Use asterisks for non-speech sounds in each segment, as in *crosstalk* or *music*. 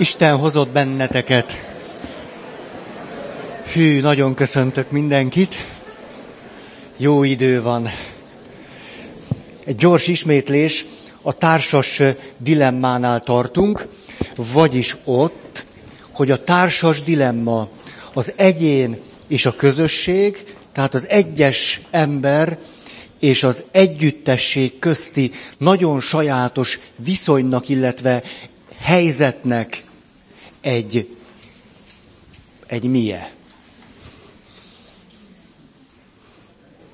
Isten hozott benneteket. Hű, nagyon köszöntök mindenkit. Jó idő van. Egy gyors ismétlés, a társas dilemmánál tartunk, vagyis ott, hogy a társas dilemma az egyén és a közösség, tehát az egyes ember és az együttesség közti nagyon sajátos viszonynak, illetve helyzetnek egy, egy milye?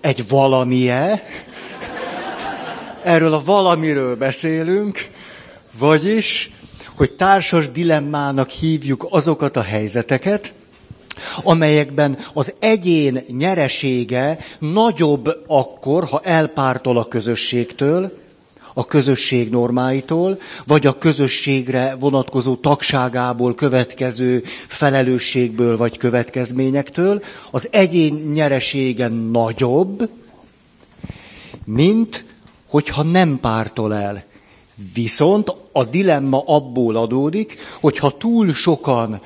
Egy valamie. Erről a valamiről beszélünk, vagyis, hogy társas dilemmának hívjuk azokat a helyzeteket, amelyekben az egyén nyeresége nagyobb akkor, ha elpártol a közösségtől, a közösség normáitól, vagy a közösségre vonatkozó tagságából következő felelősségből vagy következményektől, az egyén nyeresége nagyobb, mint hogyha nem pártol el. Viszont a dilemma abból adódik, hogyha túl sokan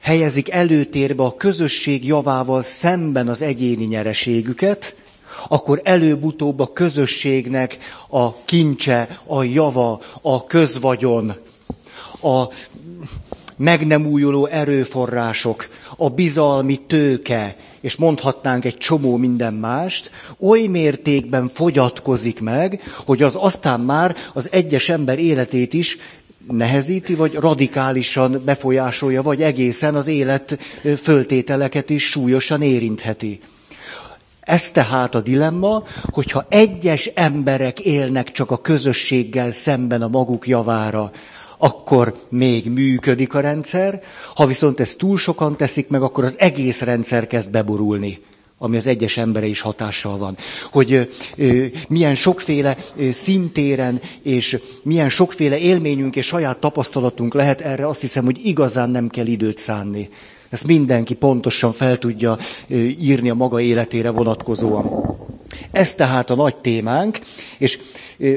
helyezik előtérbe a közösség javával szemben az egyéni nyereségüket, akkor előbb-utóbb a közösségnek a kincse, a java, a közvagyon, a meg nem újuló erőforrások, a bizalmi tőke, és mondhatnánk egy csomó minden mást, oly mértékben fogyatkozik meg, hogy az aztán már az egyes ember életét is nehezíti, vagy radikálisan befolyásolja, vagy egészen az élet föltételeket is súlyosan érintheti. Ez tehát a dilemma, hogyha egyes emberek élnek csak a közösséggel szemben a maguk javára, akkor még működik a rendszer, ha viszont ezt túl sokan teszik meg, akkor az egész rendszer kezd beborulni ami az egyes embere is hatással van. Hogy ö, milyen sokféle ö, szintéren és milyen sokféle élményünk és saját tapasztalatunk lehet erre, azt hiszem, hogy igazán nem kell időt szánni. Ezt mindenki pontosan fel tudja írni a maga életére vonatkozóan. Ez tehát a nagy témánk, és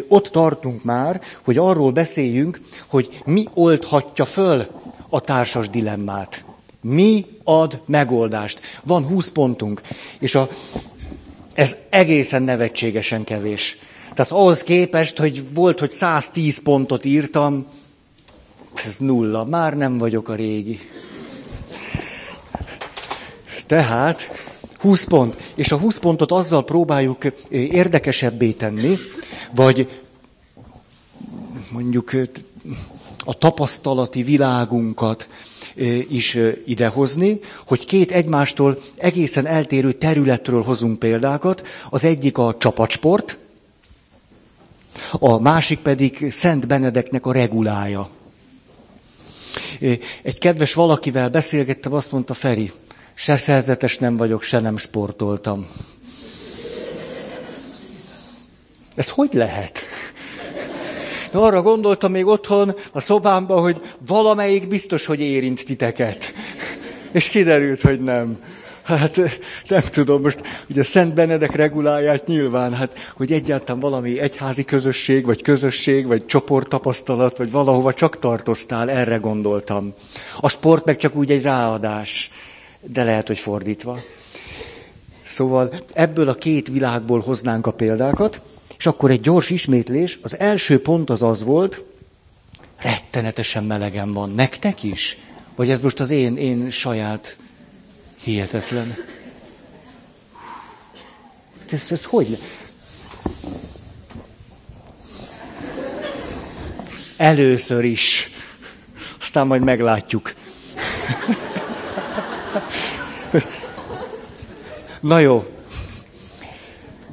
ott tartunk már, hogy arról beszéljünk, hogy mi oldhatja föl a társas dilemmát. Mi ad megoldást? Van 20 pontunk, és a, ez egészen nevetségesen kevés. Tehát ahhoz képest, hogy volt, hogy 110 pontot írtam, ez nulla, már nem vagyok a régi. Tehát 20 pont. És a 20 pontot azzal próbáljuk érdekesebbé tenni, vagy mondjuk a tapasztalati világunkat is idehozni, hogy két egymástól egészen eltérő területről hozunk példákat. Az egyik a csapatsport, a másik pedig Szent Benedeknek a regulája. Egy kedves valakivel beszélgettem, azt mondta Feri, Se szerzetes nem vagyok, se nem sportoltam. Ez hogy lehet? De arra gondoltam még otthon, a szobámban, hogy valamelyik biztos, hogy érint titeket. És kiderült, hogy nem. Hát nem tudom, most ugye Szent Benedek reguláját nyilván, hát hogy egyáltalán valami egyházi közösség, vagy közösség, vagy csoporttapasztalat, vagy valahova csak tartoztál, erre gondoltam. A sport meg csak úgy egy ráadás de lehet, hogy fordítva. Szóval ebből a két világból hoznánk a példákat, és akkor egy gyors ismétlés. Az első pont az az volt, rettenetesen melegen van. Nektek is? Vagy ez most az én, én saját hihetetlen? Ez, ez hogy? Először is. Aztán majd meglátjuk. *laughs* Na jó.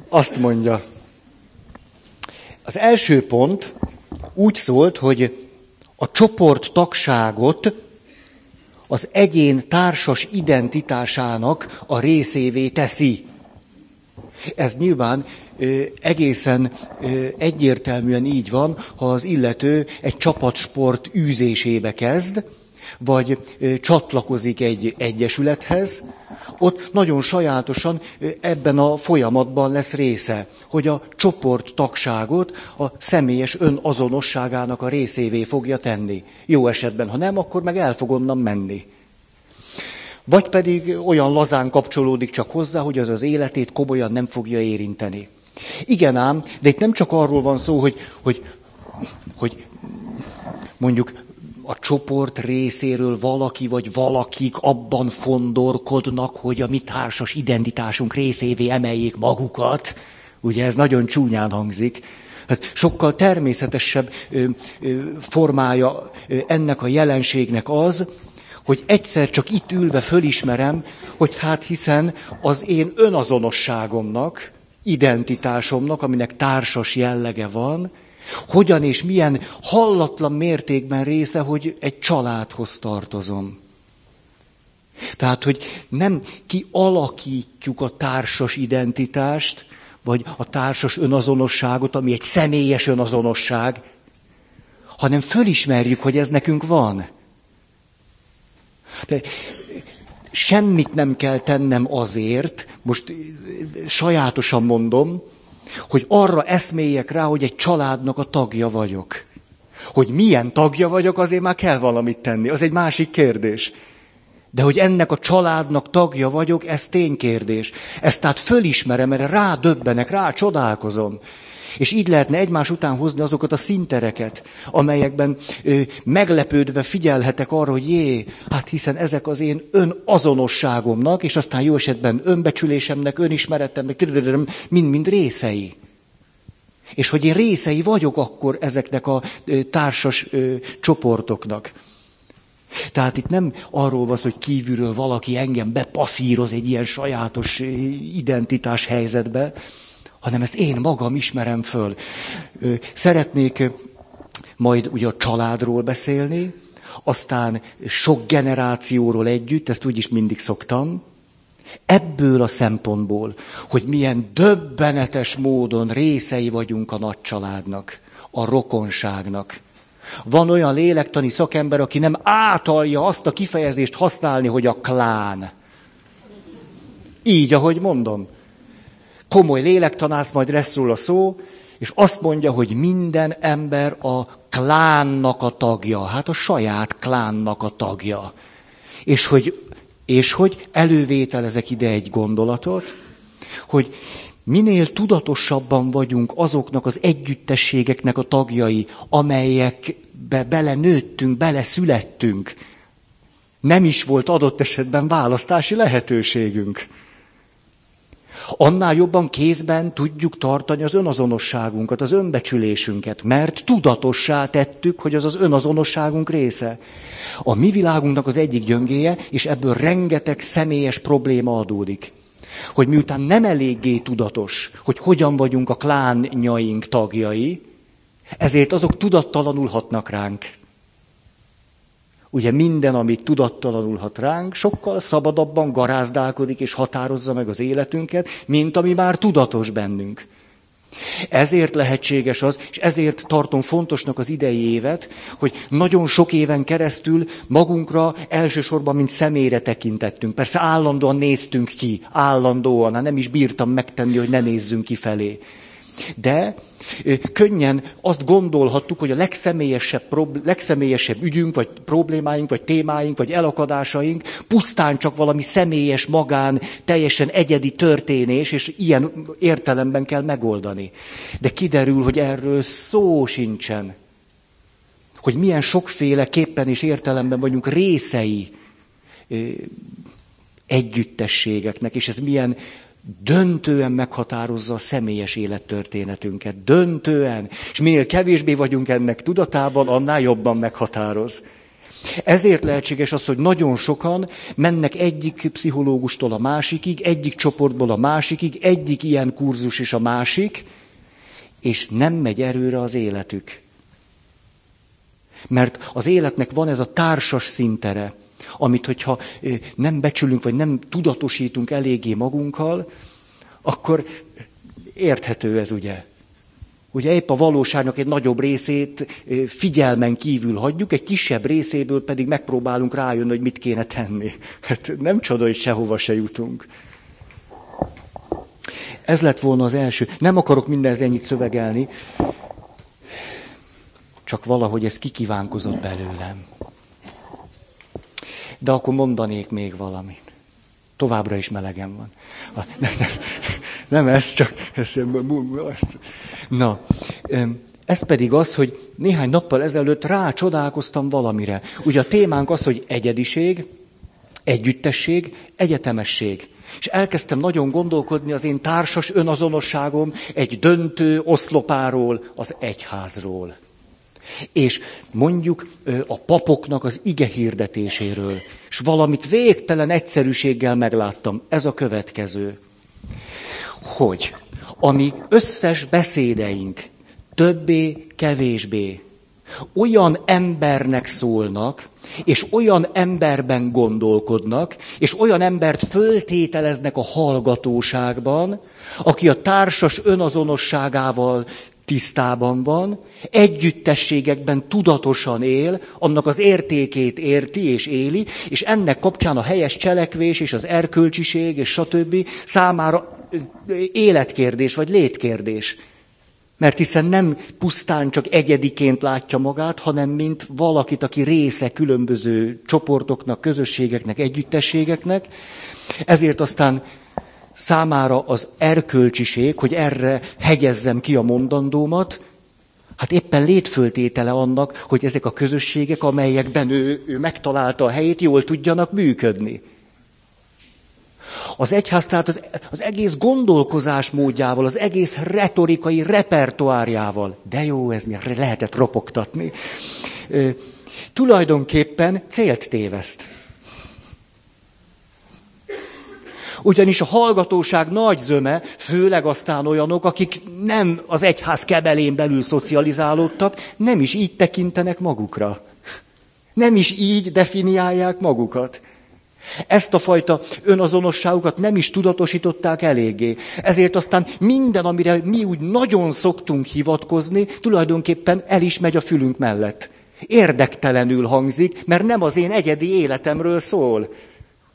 Azt mondja. Az első pont úgy szólt, hogy a csoport tagságot az egyén társas identitásának a részévé teszi. Ez nyilván ö, egészen ö, egyértelműen így van, ha az illető egy csapatsport űzésébe kezd, vagy csatlakozik egy egyesülethez, ott nagyon sajátosan ebben a folyamatban lesz része, hogy a csoport tagságot a személyes önazonosságának a részévé fogja tenni. Jó esetben, ha nem, akkor meg el fog onnan menni. Vagy pedig olyan lazán kapcsolódik csak hozzá, hogy az az életét komolyan nem fogja érinteni. Igen ám, de itt nem csak arról van szó, hogy, hogy, hogy mondjuk a csoport részéről valaki vagy valakik abban fondorkodnak, hogy a mi társas identitásunk részévé emeljék magukat. Ugye ez nagyon csúnyán hangzik. Hát sokkal természetesebb ö, ö, formája ö, ennek a jelenségnek az, hogy egyszer csak itt ülve fölismerem, hogy hát hiszen az én önazonosságomnak, identitásomnak, aminek társas jellege van, hogyan és milyen hallatlan mértékben része, hogy egy családhoz tartozom. Tehát, hogy nem kialakítjuk a társas identitást, vagy a társas önazonosságot, ami egy személyes önazonosság, hanem fölismerjük, hogy ez nekünk van. De semmit nem kell tennem azért, most sajátosan mondom, hogy arra eszméljek rá, hogy egy családnak a tagja vagyok. Hogy milyen tagja vagyok, azért már kell valamit tenni. Az egy másik kérdés. De hogy ennek a családnak tagja vagyok, ez ténykérdés. Ezt tehát fölismerem, erre rádöbbenek, rá csodálkozom. És így lehetne egymás után hozni azokat a szintereket, amelyekben ö, meglepődve figyelhetek arra, hogy jé, hát hiszen ezek az én önazonosságomnak, és aztán jó esetben önbecsülésemnek, önismeretemnek, mind-mind részei. És hogy én részei vagyok akkor ezeknek a társas ö, csoportoknak. Tehát itt nem arról van hogy kívülről valaki engem bepasszíroz egy ilyen sajátos identitás helyzetbe, hanem ezt én magam ismerem föl. Szeretnék majd ugye a családról beszélni, aztán sok generációról együtt, ezt úgyis mindig szoktam, ebből a szempontból, hogy milyen döbbenetes módon részei vagyunk a nagy családnak, a rokonságnak. Van olyan lélektani szakember, aki nem átalja azt a kifejezést használni, hogy a klán. Így, ahogy mondom komoly lélektanász, majd lesz róla szó, és azt mondja, hogy minden ember a klánnak a tagja, hát a saját klánnak a tagja. És hogy, és hogy elővételezek ide egy gondolatot, hogy minél tudatosabban vagyunk azoknak az együttességeknek a tagjai, amelyekbe bele nőttünk, bele születtünk, nem is volt adott esetben választási lehetőségünk annál jobban kézben tudjuk tartani az önazonosságunkat, az önbecsülésünket, mert tudatossá tettük, hogy az az önazonosságunk része. A mi világunknak az egyik gyöngéje, és ebből rengeteg személyes probléma adódik. Hogy miután nem eléggé tudatos, hogy hogyan vagyunk a klánjaink tagjai, ezért azok tudattalanul hatnak ránk. Ugye minden, amit tudattalanul hat ránk, sokkal szabadabban garázdálkodik és határozza meg az életünket, mint ami már tudatos bennünk. Ezért lehetséges az, és ezért tartom fontosnak az idei évet, hogy nagyon sok éven keresztül magunkra elsősorban, mint személyre tekintettünk. Persze állandóan néztünk ki, állandóan, hát nem is bírtam megtenni, hogy ne nézzünk ki felé. De könnyen azt gondolhattuk, hogy a legszemélyesebb, legszemélyesebb ügyünk, vagy problémáink, vagy témáink, vagy elakadásaink pusztán csak valami személyes, magán, teljesen egyedi történés, és ilyen értelemben kell megoldani. De kiderül, hogy erről szó sincsen. Hogy milyen sokféleképpen és értelemben vagyunk részei együttességeknek, és ez milyen döntően meghatározza a személyes élettörténetünket. Döntően. És minél kevésbé vagyunk ennek tudatában, annál jobban meghatároz. Ezért lehetséges az, hogy nagyon sokan mennek egyik pszichológustól a másikig, egyik csoportból a másikig, egyik ilyen kurzus is a másik, és nem megy erőre az életük. Mert az életnek van ez a társas szintere amit hogyha nem becsülünk, vagy nem tudatosítunk eléggé magunkkal, akkor érthető ez, ugye? Ugye épp a valóságnak egy nagyobb részét figyelmen kívül hagyjuk, egy kisebb részéből pedig megpróbálunk rájönni, hogy mit kéne tenni. Hát nem csoda, hogy sehova se jutunk. Ez lett volna az első. Nem akarok mindenhez ennyit szövegelni, csak valahogy ez kikívánkozott belőlem. De akkor mondanék még valamit. Továbbra is melegem van. Nem, nem, nem ez, csak ez, Na, ez pedig az, hogy néhány nappal ezelőtt rácsodálkoztam valamire. Ugye a témánk az, hogy egyediség, együttesség, egyetemesség. És elkezdtem nagyon gondolkodni az én társas önazonosságom egy döntő oszlopáról, az egyházról. És mondjuk a papoknak az ige hirdetéséről. És valamit végtelen egyszerűséggel megláttam. Ez a következő. Hogy ami összes beszédeink többé-kevésbé olyan embernek szólnak, és olyan emberben gondolkodnak, és olyan embert föltételeznek a hallgatóságban, aki a társas önazonosságával tisztában van, együttességekben tudatosan él, annak az értékét érti és éli, és ennek kapcsán a helyes cselekvés és az erkölcsiség és stb. számára életkérdés vagy létkérdés. Mert hiszen nem pusztán csak egyediként látja magát, hanem mint valakit, aki része különböző csoportoknak, közösségeknek, együttességeknek. Ezért aztán számára az erkölcsiség, hogy erre hegyezzem ki a mondandómat, hát éppen létföltétele annak, hogy ezek a közösségek, amelyekben ő, ő megtalálta a helyét, jól tudjanak működni. Az egyház tehát az, az egész gondolkozás módjával, az egész retorikai repertoárjával, de jó, ez mi lehetett ropogtatni, tulajdonképpen célt téveszt. Ugyanis a hallgatóság nagy zöme, főleg aztán olyanok, akik nem az egyház kebelén belül szocializálódtak, nem is így tekintenek magukra. Nem is így definiálják magukat. Ezt a fajta önazonosságukat nem is tudatosították eléggé. Ezért aztán minden, amire mi úgy nagyon szoktunk hivatkozni, tulajdonképpen el is megy a fülünk mellett. Érdektelenül hangzik, mert nem az én egyedi életemről szól.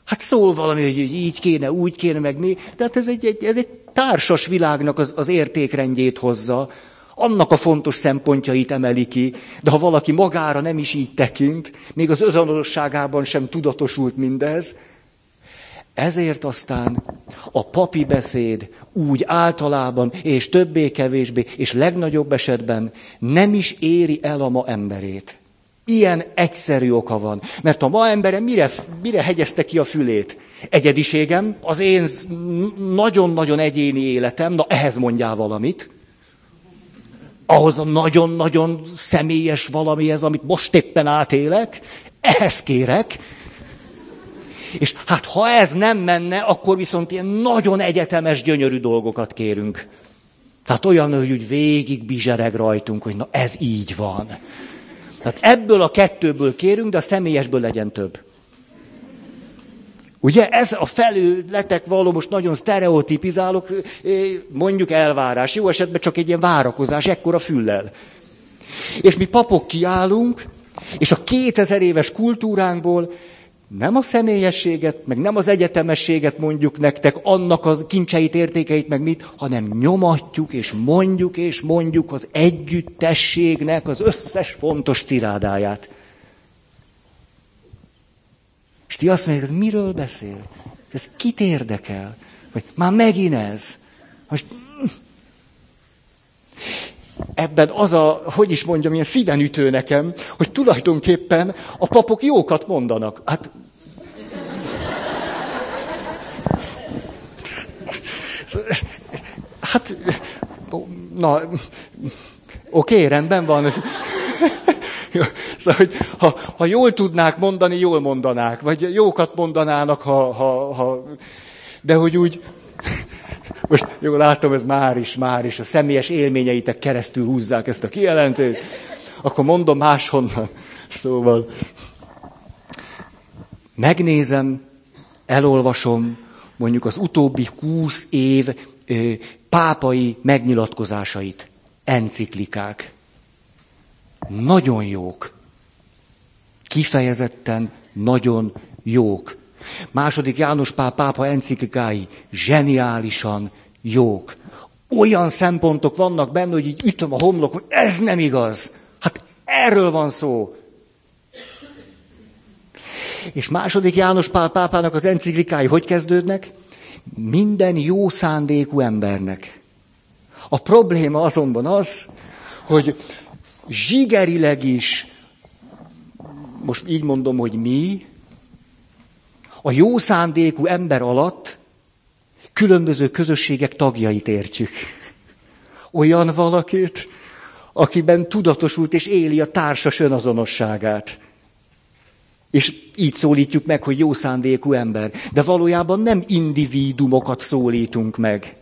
Hát szól valami, hogy így kéne, úgy kéne, meg mi, de hát ez egy, egy, ez egy társas világnak az, az értékrendjét hozza, annak a fontos szempontjait emeli ki, de ha valaki magára nem is így tekint, még az özanosságában sem tudatosult mindez, ezért aztán a papi beszéd úgy általában, és többé-kevésbé, és legnagyobb esetben nem is éri el a ma emberét. Ilyen egyszerű oka van. Mert a ma embere mire, mire hegyezte ki a fülét? Egyediségem, az én nagyon-nagyon egyéni életem, na ehhez mondjál valamit ahhoz a nagyon-nagyon személyes valamihez, amit most éppen átélek, ehhez kérek. És hát ha ez nem menne, akkor viszont ilyen nagyon egyetemes, gyönyörű dolgokat kérünk. Tehát olyan, hogy úgy végig bizsereg rajtunk, hogy na ez így van. Tehát ebből a kettőből kérünk, de a személyesből legyen több. Ugye ez a felületek való, most nagyon sztereotipizálok, mondjuk elvárás, jó esetben csak egy ilyen várakozás, ekkora füllel. És mi papok kiállunk, és a 2000 éves kultúránkból nem a személyességet, meg nem az egyetemességet mondjuk nektek, annak a kincseit, értékeit, meg mit, hanem nyomatjuk, és mondjuk, és mondjuk az együttességnek az összes fontos cirádáját. És ti azt mondják, ez miről beszél? Ez kit érdekel? Vagy már megint ez? Most ebben az a, hogy is mondjam, ilyen szíven ütő nekem, hogy tulajdonképpen a papok jókat mondanak. Hát Hát, na, oké, rendben van. Szóval, hogy ha, ha jól tudnák mondani, jól mondanák, vagy jókat mondanának, ha, ha, ha... de hogy úgy, most jó, látom, ez már is, már is, a személyes élményeitek keresztül húzzák ezt a kijelentést, akkor mondom máshonnan. Szóval megnézem, elolvasom mondjuk az utóbbi húsz év pápai megnyilatkozásait. enciklikák. Nagyon jók. Kifejezetten nagyon jók. Második János Pál pápa enciklikái zseniálisan jók. Olyan szempontok vannak benne, hogy így ütöm a homlok, hogy ez nem igaz. Hát erről van szó. És második János Pál pápának az enciklikái hogy kezdődnek? Minden jó szándékú embernek. A probléma azonban az, hogy zsigerileg is, most így mondom, hogy mi, a jó szándékú ember alatt különböző közösségek tagjait értjük. Olyan valakit, akiben tudatosult és éli a társas önazonosságát. És így szólítjuk meg, hogy jó szándékú ember. De valójában nem individumokat szólítunk meg.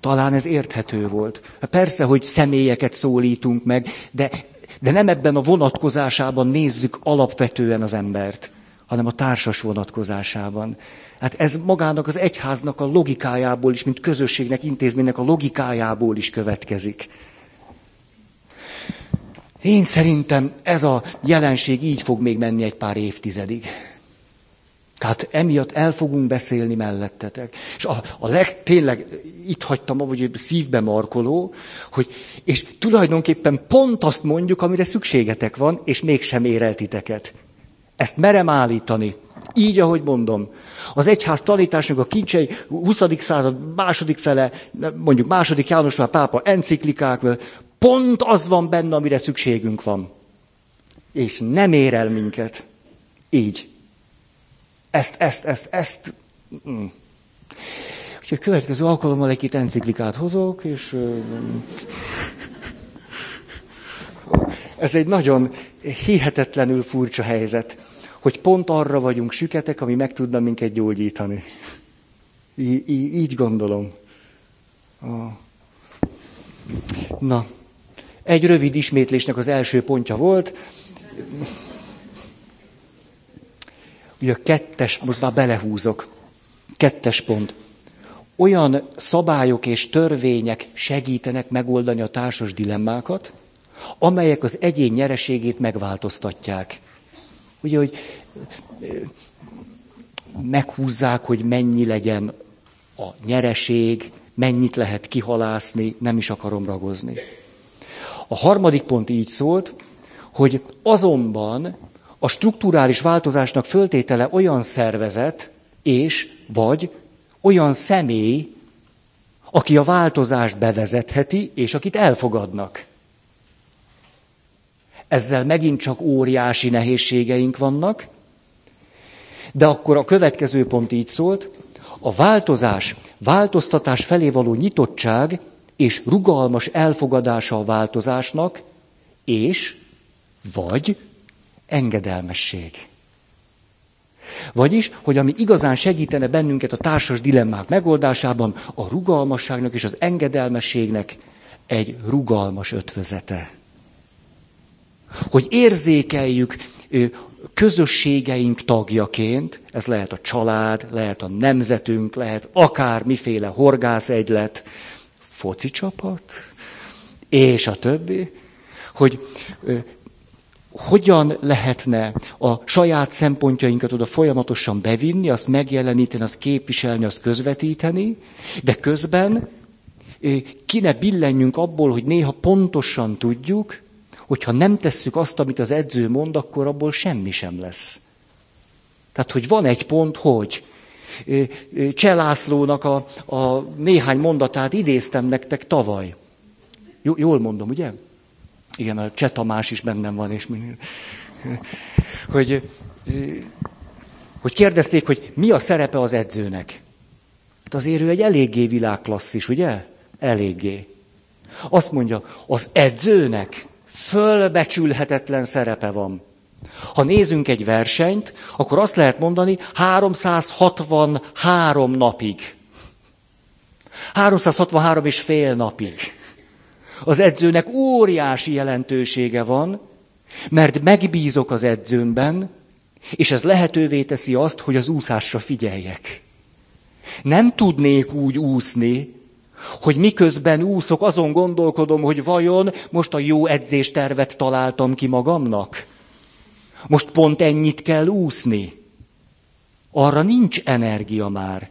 Talán ez érthető volt. Persze, hogy személyeket szólítunk meg, de, de nem ebben a vonatkozásában nézzük alapvetően az embert, hanem a társas vonatkozásában. Hát ez magának az egyháznak a logikájából is, mint közösségnek, intézménynek a logikájából is következik. Én szerintem ez a jelenség így fog még menni egy pár évtizedig. Tehát emiatt el fogunk beszélni mellettetek. És a, a leg, tényleg itt hagytam, hogy szívbe markoló, hogy, és tulajdonképpen pont azt mondjuk, amire szükségetek van, és mégsem ér el titeket. Ezt merem állítani. Így, ahogy mondom. Az egyház tanításnak a kincsei 20. század második fele, mondjuk második János már pápa enciklikák, pont az van benne, amire szükségünk van. És nem ér el minket. Így. Ezt, ezt, ezt, ezt. Mm. Úgyhogy a következő alkalommal egy két enciklikát hozok, és ez egy nagyon hihetetlenül furcsa helyzet, hogy pont arra vagyunk süketek, ami meg tudna minket gyógyítani. Í- így gondolom. Na, egy rövid ismétlésnek az első pontja volt. Ugye a kettes, most már belehúzok. Kettes pont. Olyan szabályok és törvények segítenek megoldani a társas dilemmákat, amelyek az egyén nyereségét megváltoztatják. Ugye, hogy meghúzzák, hogy mennyi legyen a nyereség, mennyit lehet kihalászni, nem is akarom ragozni. A harmadik pont így szólt, hogy azonban a strukturális változásnak föltétele olyan szervezet és vagy olyan személy, aki a változást bevezetheti, és akit elfogadnak. Ezzel megint csak óriási nehézségeink vannak, de akkor a következő pont így szólt, a változás, változtatás felé való nyitottság és rugalmas elfogadása a változásnak, és vagy engedelmesség. Vagyis, hogy ami igazán segítene bennünket a társas dilemmák megoldásában, a rugalmasságnak és az engedelmességnek egy rugalmas ötvözete. Hogy érzékeljük közösségeink tagjaként, ez lehet a család, lehet a nemzetünk, lehet akár miféle horgászegylet, foci csapat, és a többi, hogy hogyan lehetne a saját szempontjainkat oda folyamatosan bevinni, azt megjeleníteni, azt képviselni, azt közvetíteni, de közben ki ne billenjünk abból, hogy néha pontosan tudjuk, hogyha nem tesszük azt, amit az edző mond, akkor abból semmi sem lesz. Tehát, hogy van egy pont, hogy Cselászlónak a, a néhány mondatát idéztem nektek tavaly. Jól mondom, ugye? Igen, a Cseh Tamás is bennem van, és hogy, hogy kérdezték, hogy mi a szerepe az edzőnek. Hát azért ő egy eléggé világklasszis, ugye? Eléggé. Azt mondja, az edzőnek fölbecsülhetetlen szerepe van. Ha nézünk egy versenyt, akkor azt lehet mondani 363 napig. 363 és fél napig. Az edzőnek óriási jelentősége van, mert megbízok az edzőmben, és ez lehetővé teszi azt, hogy az úszásra figyeljek. Nem tudnék úgy úszni, hogy miközben úszok, azon gondolkodom, hogy vajon most a jó edzéstervet találtam ki magamnak. Most pont ennyit kell úszni. Arra nincs energia már.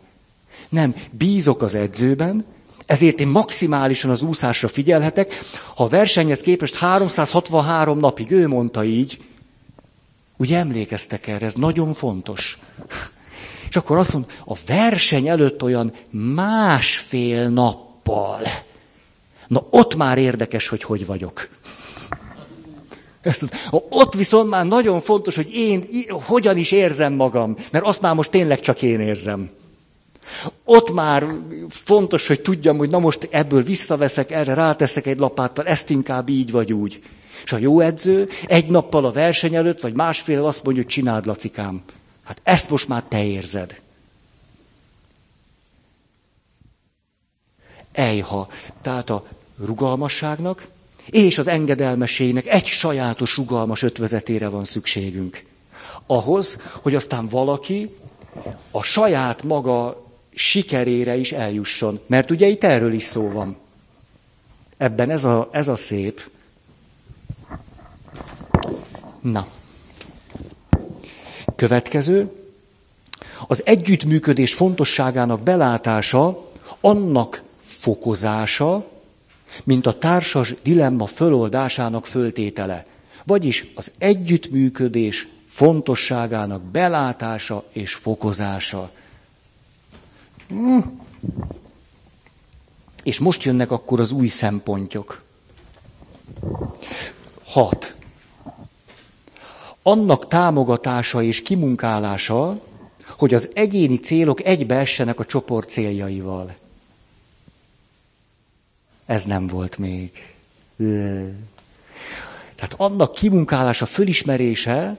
Nem, bízok az edzőben, ezért én maximálisan az úszásra figyelhetek. Ha a versenyhez képest 363 napig, ő mondta így, ugye emlékeztek erre, ez nagyon fontos. És akkor azt mondom, a verseny előtt olyan másfél nappal. Na ott már érdekes, hogy hogy vagyok. Ott viszont már nagyon fontos, hogy én hogyan is érzem magam, mert azt már most tényleg csak én érzem. Ott már fontos, hogy tudjam, hogy na most ebből visszaveszek, erre ráteszek egy lapáttal, ezt inkább így vagy úgy. És a jó edző egy nappal a verseny előtt, vagy másfél azt mondja, hogy csináld, Lacikám. Hát ezt most már te érzed. Ejha. Tehát a rugalmasságnak és az engedelmességnek egy sajátos rugalmas ötvezetére van szükségünk. Ahhoz, hogy aztán valaki a saját maga sikerére is eljusson. Mert ugye itt erről is szó van. Ebben ez a, ez a szép. Na. Következő. Az együttműködés fontosságának belátása, annak fokozása, mint a társas dilemma föloldásának föltétele. Vagyis az együttműködés fontosságának belátása és fokozása. Hm. És most jönnek akkor az új szempontok. Hat. Annak támogatása és kimunkálása, hogy az egyéni célok egybeessenek a csoport céljaival. Ez nem volt még. Tehát annak kimunkálása, fölismerése,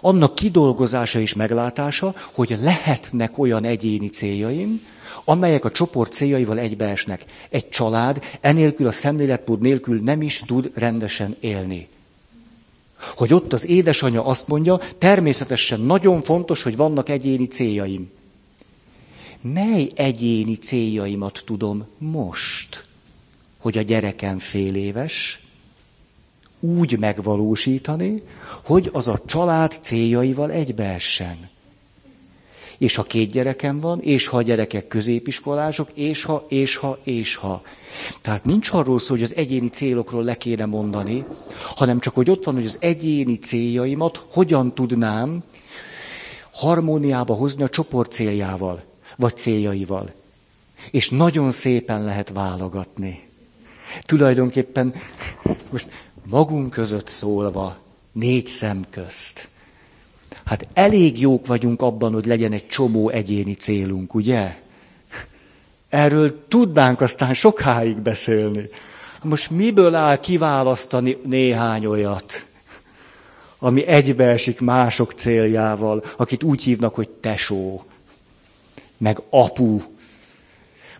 annak kidolgozása és meglátása, hogy lehetnek olyan egyéni céljaim, amelyek a csoport céljaival egybeesnek. Egy család enélkül a szemléletmód nélkül nem is tud rendesen élni. Hogy ott az édesanyja azt mondja, természetesen nagyon fontos, hogy vannak egyéni céljaim. Mely egyéni céljaimat tudom most? Hogy a gyerekem fél éves, úgy megvalósítani, hogy az a család céljaival egybeessen. És ha két gyerekem van, és ha a gyerekek középiskolások, és ha, és ha, és ha. Tehát nincs arról szó, hogy az egyéni célokról le kéne mondani, hanem csak, hogy ott van, hogy az egyéni céljaimat hogyan tudnám harmóniába hozni a csoport céljával, vagy céljaival. És nagyon szépen lehet válogatni. Tulajdonképpen most magunk között szólva, négy szem közt. Hát elég jók vagyunk abban, hogy legyen egy csomó egyéni célunk, ugye? Erről tudnánk aztán sokáig beszélni. Most miből áll kiválasztani néhány olyat, ami egybeesik mások céljával, akit úgy hívnak, hogy tesó, meg apu,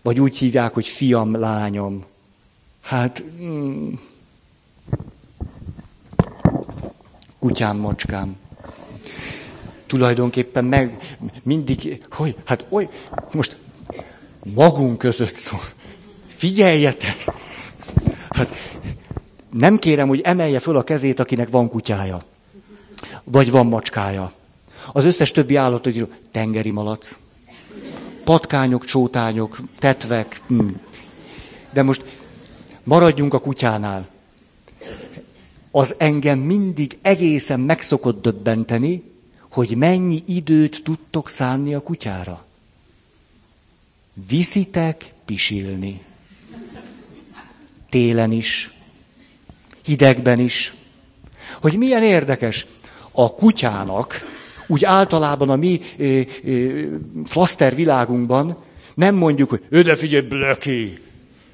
vagy úgy hívják, hogy fiam, lányom. Hát, mm, kutyám, macskám. Tulajdonképpen meg mindig, hogy, hát oly, most magunk között szó. Figyeljetek! Hát nem kérem, hogy emelje föl a kezét, akinek van kutyája. Vagy van macskája. Az összes többi állat, hogy tengeri malac, patkányok, csótányok, tetvek. Hm. De most maradjunk a kutyánál az engem mindig egészen megszokott döbbenteni, hogy mennyi időt tudtok szánni a kutyára. Viszitek pisilni. Télen is, hidegben is. Hogy milyen érdekes, a kutyának, úgy általában a mi ö, ö, flaster világunkban nem mondjuk, hogy öde figyelj, blöki,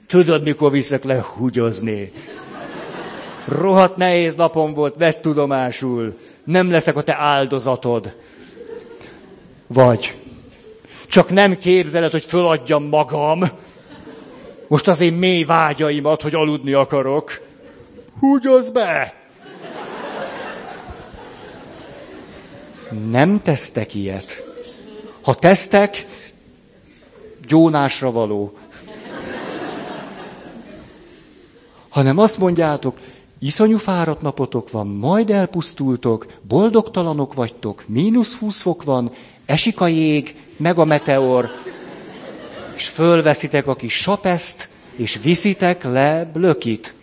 tudod, mikor viszek le húgyozni. Rohadt nehéz napom volt, vett tudomásul. Nem leszek a te áldozatod. Vagy csak nem képzeled, hogy föladjam magam. Most az én mély vágyaimat, hogy aludni akarok. Húgyozz be! Nem tesztek ilyet. Ha tesztek, gyónásra való. Hanem azt mondjátok, iszonyú fáradt napotok van, majd elpusztultok, boldogtalanok vagytok, mínusz húsz fok van, esik a jég, meg a meteor, és fölveszitek a kis sapeszt, és viszitek le blökit.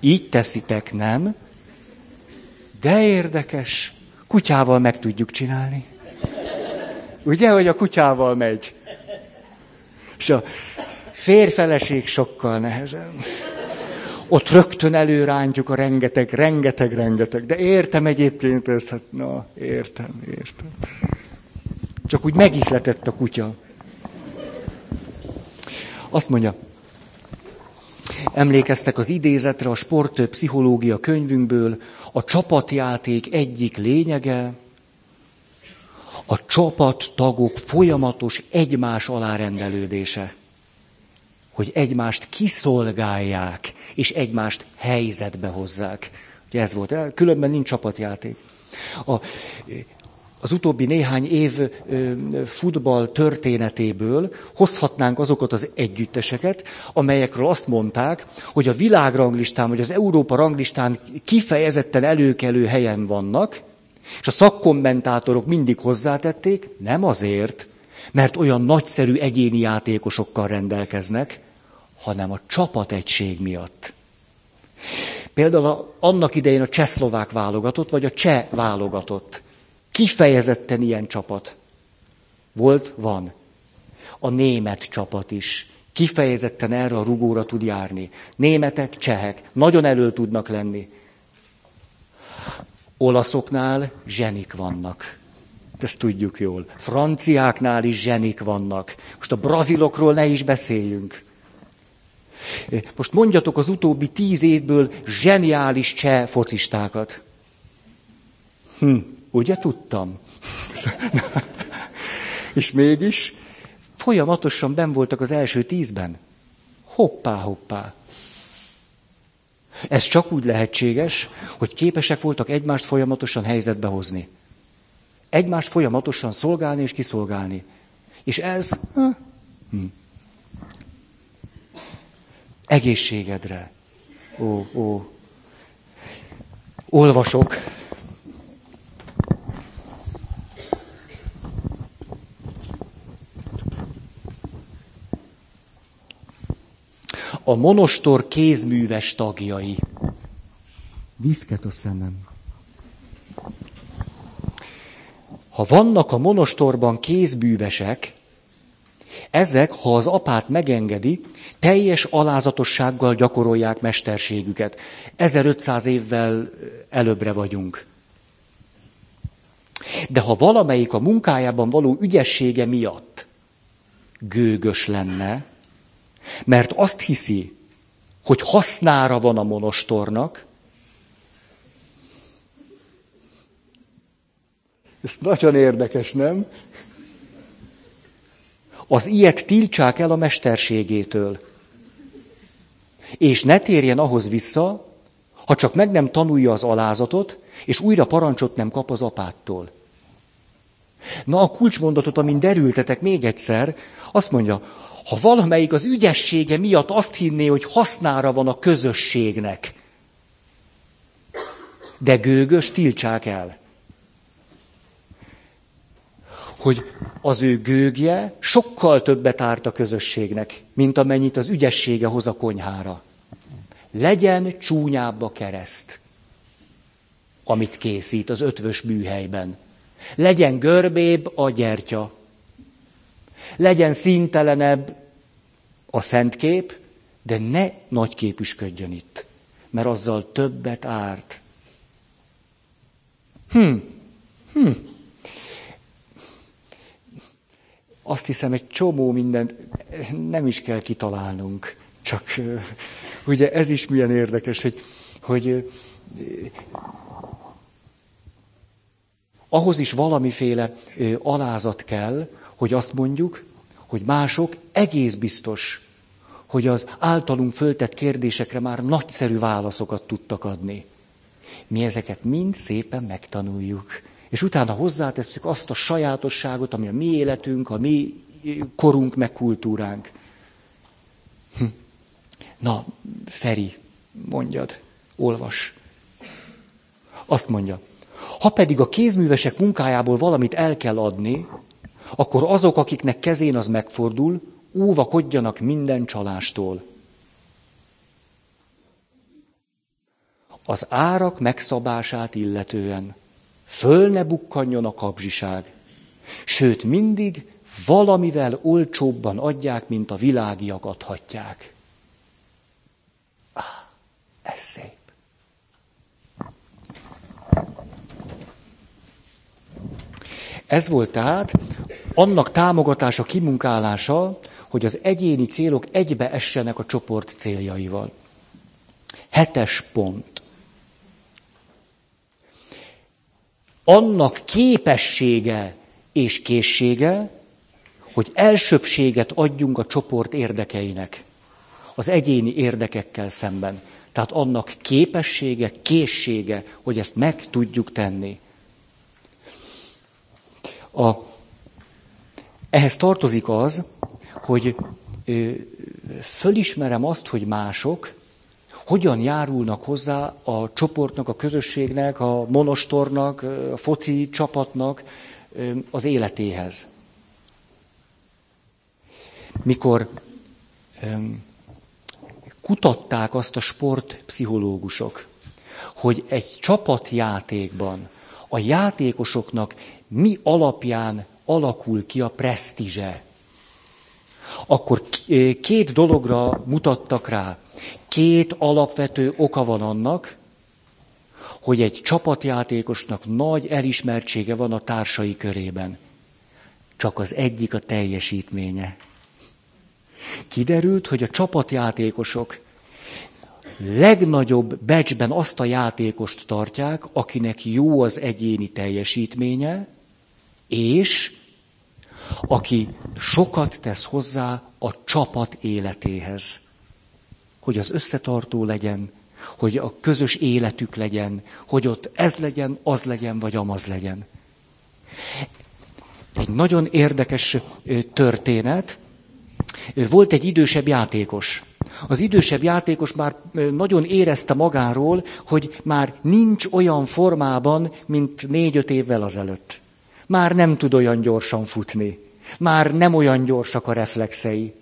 Így teszitek, nem? De érdekes. Kutyával meg tudjuk csinálni. Ugye, hogy a kutyával megy? És a férfeleség sokkal nehezebb. Ott rögtön előrántjuk a rengeteg, rengeteg, rengeteg. De értem egyébként ezt, hát na, értem, értem. Csak úgy megihletett a kutya. Azt mondja, emlékeztek az idézetre a sportpszichológia könyvünkből, a csapatjáték egyik lényege, a csapattagok folyamatos egymás alárendelődése. Hogy egymást kiszolgálják, és egymást helyzetbe hozzák. Ugye ez volt, különben nincs csapatjáték. A, az utóbbi néhány év futball történetéből hozhatnánk azokat az együtteseket, amelyekről azt mondták, hogy a világranglistán, vagy az Európa ranglistán kifejezetten előkelő helyen vannak, és a szakkommentátorok mindig hozzátették, nem azért, mert olyan nagyszerű egyéni játékosokkal rendelkeznek, hanem a csapategység miatt. Például annak idején a csehszlovák válogatott, vagy a cseh válogatott. Kifejezetten ilyen csapat. Volt, van. A német csapat is. Kifejezetten erre a rugóra tud járni. Németek, csehek. Nagyon elő tudnak lenni. Olaszoknál zsenik vannak. Ezt tudjuk jól. Franciáknál is zsenik vannak. Most a brazilokról ne is beszéljünk. Most mondjatok az utóbbi tíz évből zseniális cseh focistákat. Hm, ugye tudtam? *laughs* És mégis folyamatosan ben voltak az első tízben. Hoppá, hoppá. Ez csak úgy lehetséges, hogy képesek voltak egymást folyamatosan helyzetbe hozni. Egymást folyamatosan szolgálni és kiszolgálni. És ez hm, egészségedre. Ó, ó. Olvasok. A monostor kézműves tagjai. Viszket a szemem. Ha vannak a monostorban kézbűvesek, ezek, ha az apát megengedi, teljes alázatossággal gyakorolják mesterségüket. 1500 évvel előbbre vagyunk. De ha valamelyik a munkájában való ügyessége miatt gőgös lenne, mert azt hiszi, hogy hasznára van a monostornak, ez nagyon érdekes, nem? Az ilyet tiltsák el a mesterségétől. És ne térjen ahhoz vissza, ha csak meg nem tanulja az alázatot, és újra parancsot nem kap az apától. Na a kulcsmondatot, amin derültetek még egyszer, azt mondja, ha valamelyik az ügyessége miatt azt hinné, hogy hasznára van a közösségnek, de gőgös tiltsák el hogy az ő gőgje sokkal többet árt a közösségnek, mint amennyit az ügyessége hoz a konyhára. Legyen csúnyább a kereszt, amit készít az ötvös műhelyben. Legyen görbébb a gyertya. Legyen színtelenebb a szentkép, de ne nagyképüsködjön itt, mert azzal többet árt. Hm, hm. Azt hiszem, egy csomó mindent nem is kell kitalálnunk. Csak ugye ez is milyen érdekes, hogy, hogy ahhoz is valamiféle alázat kell, hogy azt mondjuk, hogy mások egész biztos, hogy az általunk föltett kérdésekre már nagyszerű válaszokat tudtak adni. Mi ezeket mind szépen megtanuljuk és utána hozzátesszük azt a sajátosságot, ami a mi életünk, a mi korunk, meg kultúránk. Hm. Na, Feri, mondjad, olvas. Azt mondja, ha pedig a kézművesek munkájából valamit el kell adni, akkor azok, akiknek kezén az megfordul, óvakodjanak minden csalástól. Az árak megszabását illetően föl ne bukkanjon a kapzsiság, sőt mindig valamivel olcsóbban adják, mint a világiak adhatják. Ah, ez szép. Ez volt tehát annak támogatása, kimunkálása, hogy az egyéni célok egybe essenek a csoport céljaival. Hetes pont. Annak képessége és készsége, hogy elsőbséget adjunk a csoport érdekeinek, az egyéni érdekekkel szemben. Tehát annak képessége, készsége, hogy ezt meg tudjuk tenni. A, ehhez tartozik az, hogy ö, fölismerem azt, hogy mások hogyan járulnak hozzá a csoportnak, a közösségnek, a monostornak, a foci csapatnak az életéhez. Mikor kutatták azt a sportpszichológusok, hogy egy csapatjátékban a játékosoknak mi alapján alakul ki a presztízse, akkor két dologra mutattak rá. Két alapvető oka van annak, hogy egy csapatjátékosnak nagy elismertsége van a társai körében. Csak az egyik a teljesítménye. Kiderült, hogy a csapatjátékosok legnagyobb becsben azt a játékost tartják, akinek jó az egyéni teljesítménye, és aki sokat tesz hozzá a csapat életéhez. Hogy az összetartó legyen, hogy a közös életük legyen, hogy ott ez legyen, az legyen, vagy amaz legyen. Egy nagyon érdekes történet. Volt egy idősebb játékos. Az idősebb játékos már nagyon érezte magáról, hogy már nincs olyan formában, mint négy-öt évvel azelőtt. Már nem tud olyan gyorsan futni. Már nem olyan gyorsak a reflexei.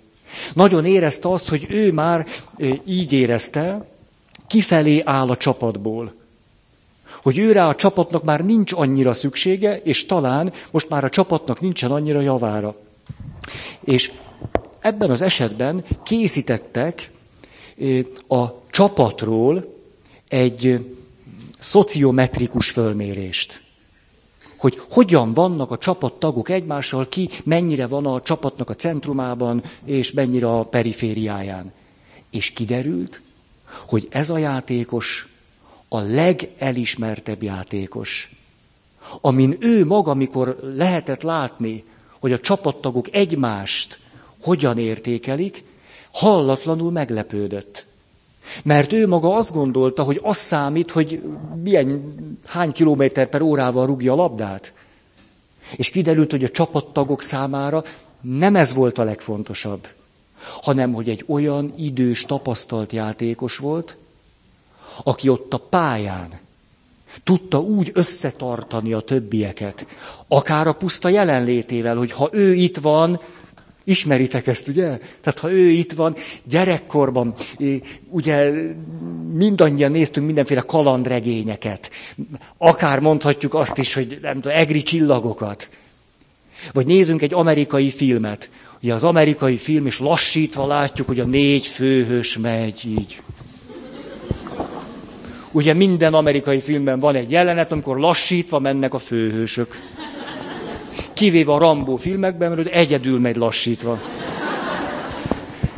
Nagyon érezte azt, hogy ő már így érezte, kifelé áll a csapatból. Hogy őre a csapatnak már nincs annyira szüksége, és talán most már a csapatnak nincsen annyira javára. És ebben az esetben készítettek a csapatról egy szociometrikus fölmérést hogy hogyan vannak a csapattagok egymással, ki mennyire van a csapatnak a centrumában, és mennyire a perifériáján. És kiderült, hogy ez a játékos a legelismertebb játékos. Amin ő maga, mikor lehetett látni, hogy a csapattagok egymást hogyan értékelik, hallatlanul meglepődött. Mert ő maga azt gondolta, hogy az számít, hogy milyen, hány kilométer per órával rúgja a labdát. És kiderült, hogy a csapattagok számára nem ez volt a legfontosabb, hanem hogy egy olyan idős, tapasztalt játékos volt, aki ott a pályán tudta úgy összetartani a többieket, akár a puszta jelenlétével, hogy ha ő itt van, Ismeritek ezt, ugye? Tehát ha ő itt van, gyerekkorban, ugye mindannyian néztünk mindenféle kalandregényeket. Akár mondhatjuk azt is, hogy nem tudom, egri csillagokat. Vagy nézünk egy amerikai filmet. Ugye az amerikai film, és lassítva látjuk, hogy a négy főhős megy így. Ugye minden amerikai filmben van egy jelenet, amikor lassítva mennek a főhősök. Kivéve a Rambó filmekben, mert egyedül megy lassítva.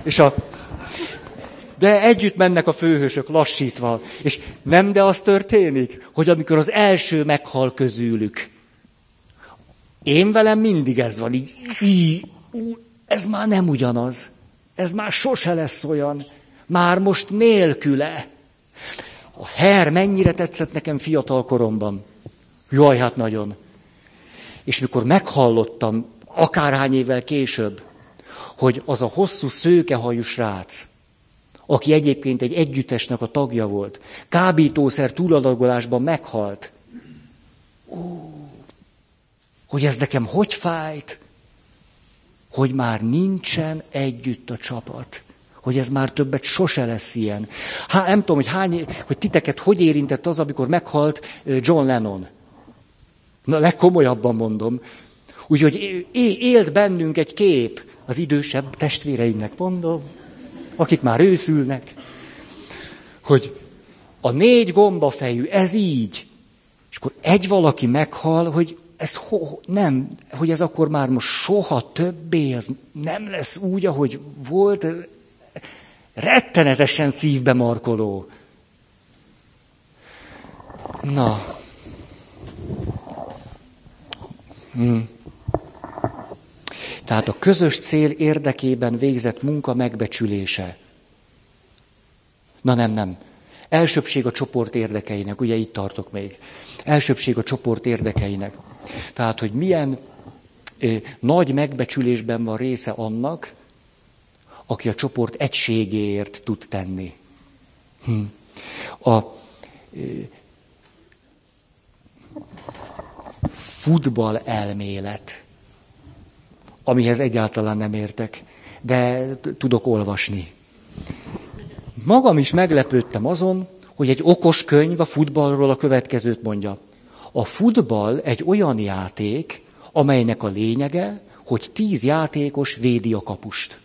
És a... De együtt mennek a főhősök lassítva. És nem de az történik, hogy amikor az első meghal közülük, én velem mindig ez van, így, így ez már nem ugyanaz. Ez már sose lesz olyan. Már most nélküle. A her mennyire tetszett nekem fiatal koromban. Jaj, hát nagyon. És mikor meghallottam, akárhány évvel később, hogy az a hosszú szőkehajú srác, aki egyébként egy együttesnek a tagja volt, kábítószer túladagolásban meghalt. Ó, hogy ez nekem hogy fájt, hogy már nincsen együtt a csapat. Hogy ez már többet sose lesz ilyen. Hát nem tudom, hogy, hány, hogy titeket hogy érintett az, amikor meghalt John Lennon. Na, legkomolyabban mondom. Úgyhogy élt bennünk egy kép, az idősebb testvéreimnek mondom, akik már őszülnek, hogy a négy gombafejű, ez így. És akkor egy valaki meghal, hogy ez ho, nem, hogy ez akkor már most soha többé, az nem lesz úgy, ahogy volt, rettenetesen szívbe markoló. Na. Hmm. Tehát a közös cél érdekében végzett munka megbecsülése. Na nem, nem. Elsőbség a csoport érdekeinek, ugye itt tartok még. Elsőbség a csoport érdekeinek. Tehát, hogy milyen ö, nagy megbecsülésben van része annak, aki a csoport egységéért tud tenni. Hm. A ö, futball elmélet amihez egyáltalán nem értek, de tudok olvasni. Magam is meglepődtem azon, hogy egy okos könyv a futballról a következőt mondja. A futball egy olyan játék, amelynek a lényege, hogy tíz játékos védi a kapust.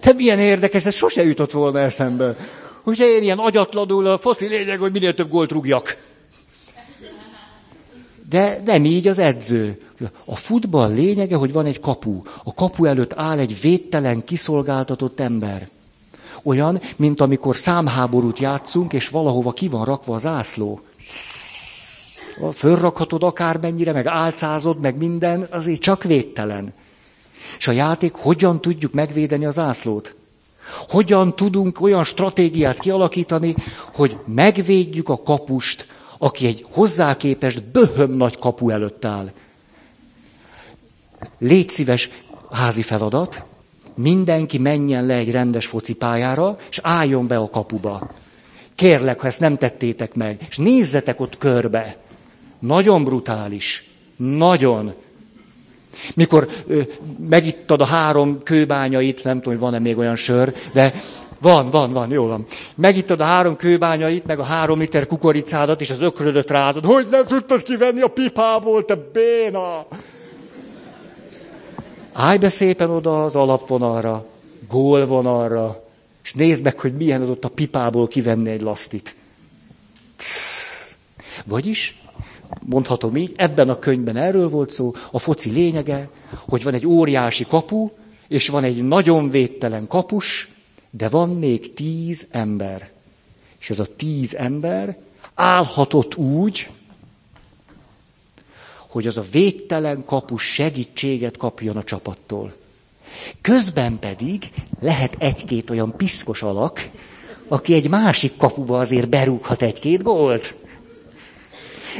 Te milyen érdekes, ez sose jutott volna eszembe. Ugye én ilyen agyatlanul a foci lényeg, hogy minél több gólt rúgjak. De nem így az edző. A futball lényege, hogy van egy kapu. A kapu előtt áll egy védtelen, kiszolgáltatott ember. Olyan, mint amikor számháborút játszunk, és valahova ki van rakva az ászló. Fölrakhatod akármennyire, meg álcázod, meg minden, azért csak védtelen. És a játék, hogyan tudjuk megvédeni az ászlót? Hogyan tudunk olyan stratégiát kialakítani, hogy megvédjük a kapust aki egy hozzá képest böhöm nagy kapu előtt áll. Légy szíves házi feladat, mindenki menjen le egy rendes focipályára, és álljon be a kapuba. Kérlek, ha ezt nem tettétek meg, és nézzetek ott körbe. Nagyon brutális. Nagyon. Mikor ö, megittad a három kőbányait, nem tudom, hogy van-e még olyan sör, de van, van, van, jó van. Megittad a három kőbányait, meg a három liter kukoricádat, és az ökrödöt rázad. Hogy nem tudtad kivenni a pipából, te béna! Állj be szépen oda az alapvonalra, gólvonalra, és nézd meg, hogy milyen az ott a pipából kivenni egy lasztit. Vagyis, mondhatom így, ebben a könyvben erről volt szó, a foci lényege, hogy van egy óriási kapu, és van egy nagyon védtelen kapus, de van még tíz ember. És ez a tíz ember állhatott úgy, hogy az a védtelen kapus segítséget kapjon a csapattól. Közben pedig lehet egy-két olyan piszkos alak, aki egy másik kapuba azért berúghat egy-két gólt.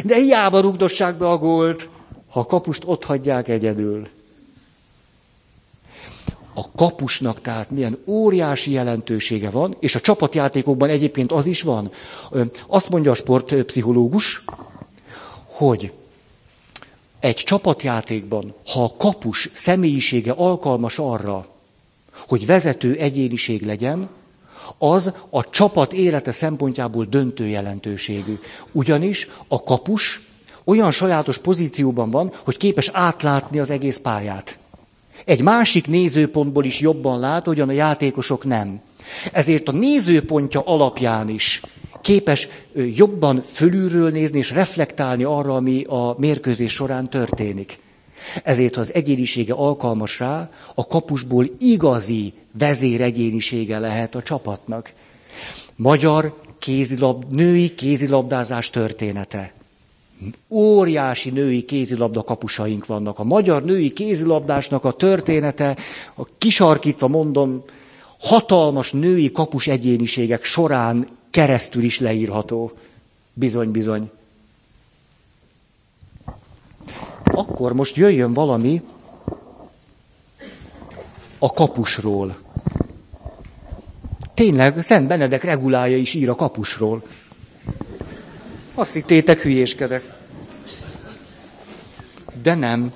De hiába rugdossák be a gólt, ha a kapust ott hagyják egyedül a kapusnak tehát milyen óriási jelentősége van, és a csapatjátékokban egyébként az is van. Azt mondja a sportpszichológus, hogy egy csapatjátékban, ha a kapus személyisége alkalmas arra, hogy vezető egyéniség legyen, az a csapat élete szempontjából döntő jelentőségű. Ugyanis a kapus olyan sajátos pozícióban van, hogy képes átlátni az egész pályát. Egy másik nézőpontból is jobban lát, hogyan a játékosok nem. Ezért a nézőpontja alapján is képes jobban fölülről nézni és reflektálni arra, ami a mérkőzés során történik. Ezért, ha az egyénisége alkalmas rá, a kapusból igazi vezéregyénisége lehet a csapatnak. Magyar kézilab, női kézilabdázás története. Óriási női kézilabda kapusaink vannak. A magyar női kézilabdásnak a története, a kisarkítva mondom, hatalmas női kapus egyéniségek során keresztül is leírható. Bizony, bizony. Akkor most jöjjön valami, a kapusról. Tényleg, Szent Benedek regulája is ír a kapusról. Azt hittétek, hülyéskedek. De nem.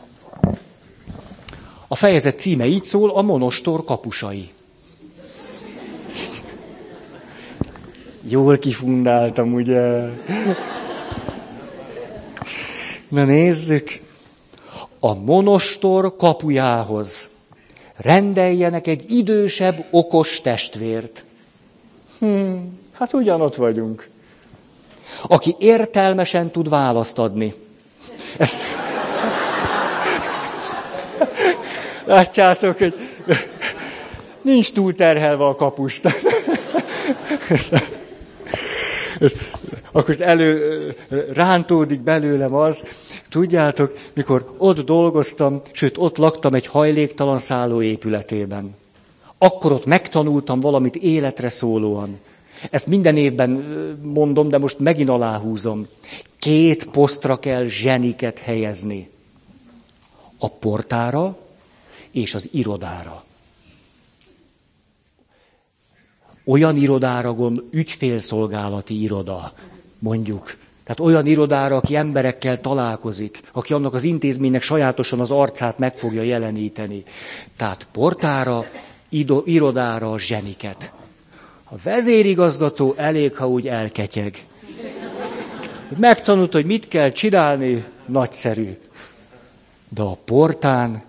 A fejezet címe így szól, a monostor kapusai. Jól kifundáltam, ugye? Na nézzük. A monostor kapujához rendeljenek egy idősebb, okos testvért. Hmm, hát ugyanott vagyunk. Aki értelmesen tud választ adni. Ezt... Látjátok, hogy nincs túl terhelve a kapust. *laughs* Akkor elő rántódik belőlem az, tudjátok, mikor ott dolgoztam, sőt ott laktam egy hajléktalan szálló épületében. Akkor ott megtanultam valamit életre szólóan. Ezt minden évben mondom, de most megint aláhúzom. Két posztra kell zseniket helyezni. A portára és az irodára. Olyan irodára gond, ügyfélszolgálati iroda, mondjuk. Tehát olyan irodára, aki emberekkel találkozik, aki annak az intézménynek sajátosan az arcát meg fogja jeleníteni. Tehát portára, ido, irodára a zseniket. A vezérigazgató elég, ha úgy elketyeg. Megtanult, hogy mit kell csinálni, nagyszerű. De a portán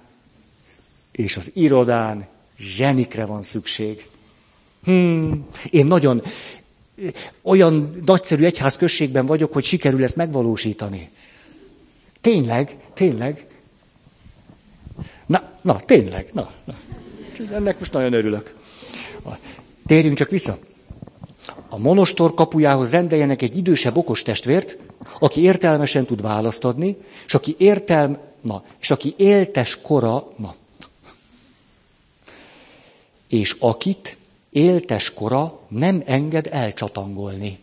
és az irodán zsenikre van szükség. Hmm, én nagyon olyan nagyszerű egyházközségben vagyok, hogy sikerül ezt megvalósítani. Tényleg, tényleg. Na, na, tényleg, na, na. Ennek most nagyon örülök. Térjünk csak vissza. A monostor kapujához rendeljenek egy idősebb okos testvért, aki értelmesen tud választ adni, és aki értelm, na, és aki éltes kora, na, és akit éltes kora nem enged elcsatangolni.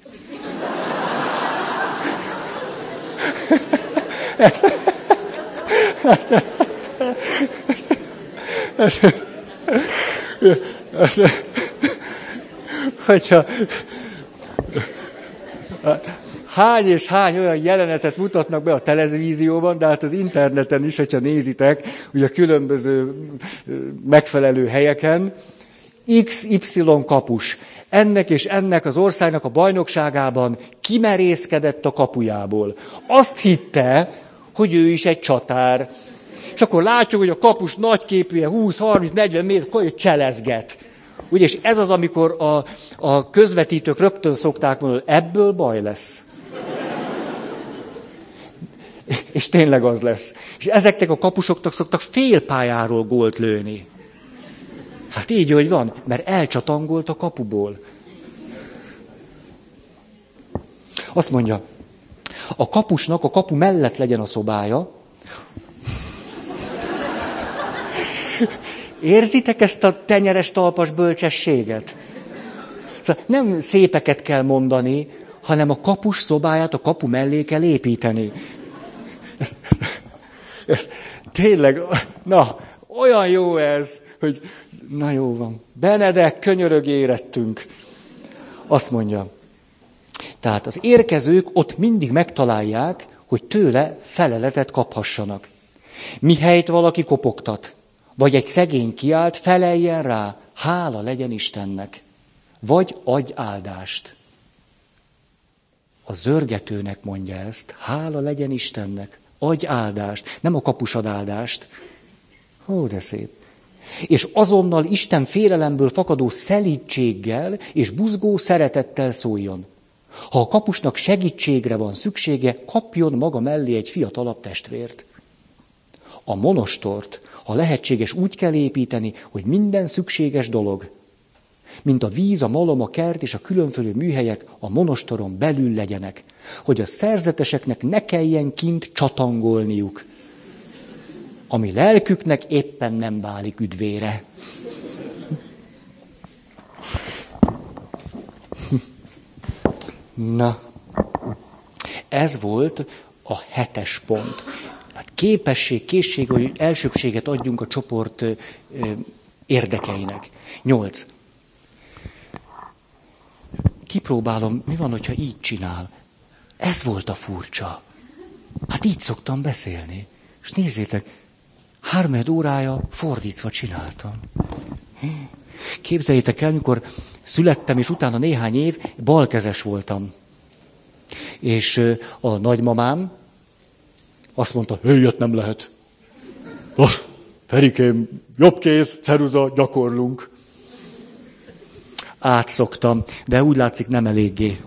Hogyha hány és hány olyan jelenetet mutatnak be a televízióban, de hát az interneten is, hogyha nézitek, ugye a különböző megfelelő helyeken, XY kapus ennek és ennek az országnak a bajnokságában kimerészkedett a kapujából. Azt hitte, hogy ő is egy csatár. És akkor látjuk, hogy a kapus nagyképűje 20-30-40 méter cselezget. Ugye, és ez az, amikor a, a közvetítők rögtön szokták mondani, ebből baj lesz. És tényleg az lesz. És ezeknek a kapusoknak szoktak félpályáról gólt lőni. Hát így, hogy van, mert elcsatangolt a kapuból. Azt mondja, a kapusnak a kapu mellett legyen a szobája. Érzitek ezt a tenyeres talpas bölcsességet? Szóval nem szépeket kell mondani, hanem a kapus szobáját a kapu mellé kell építeni. Tényleg, na, olyan jó ez, hogy na jó van. Benedek, könyörög érettünk. Azt mondja. Tehát az érkezők ott mindig megtalálják, hogy tőle feleletet kaphassanak. Mihelyt valaki kopogtat, vagy egy szegény kiált, feleljen rá, hála legyen Istennek, vagy adj áldást. A zörgetőnek mondja ezt, hála legyen Istennek, adj áldást, nem a kapusad áldást. Ó, de szép és azonnal Isten félelemből fakadó szelítséggel és buzgó szeretettel szóljon. Ha a kapusnak segítségre van szüksége, kapjon maga mellé egy fiatalabb testvért. A monostort, ha lehetséges, úgy kell építeni, hogy minden szükséges dolog, mint a víz, a malom, a kert és a különféle műhelyek a monostoron belül legyenek, hogy a szerzeteseknek ne kelljen kint csatangolniuk, ami lelküknek éppen nem válik üdvére. *laughs* Na, ez volt a hetes pont. Hát képesség, készség, hogy elsőbséget adjunk a csoport érdekeinek. Nyolc. Kipróbálom, mi van, hogyha így csinál. Ez volt a furcsa. Hát így szoktam beszélni. És nézzétek, három órája fordítva csináltam. Képzeljétek el, mikor születtem, és utána néhány év balkezes voltam. És a nagymamám azt mondta, höjjött nem lehet. Oh, Ferikém, jobb kéz, ceruza, gyakorlunk. Átszoktam, de úgy látszik nem eléggé.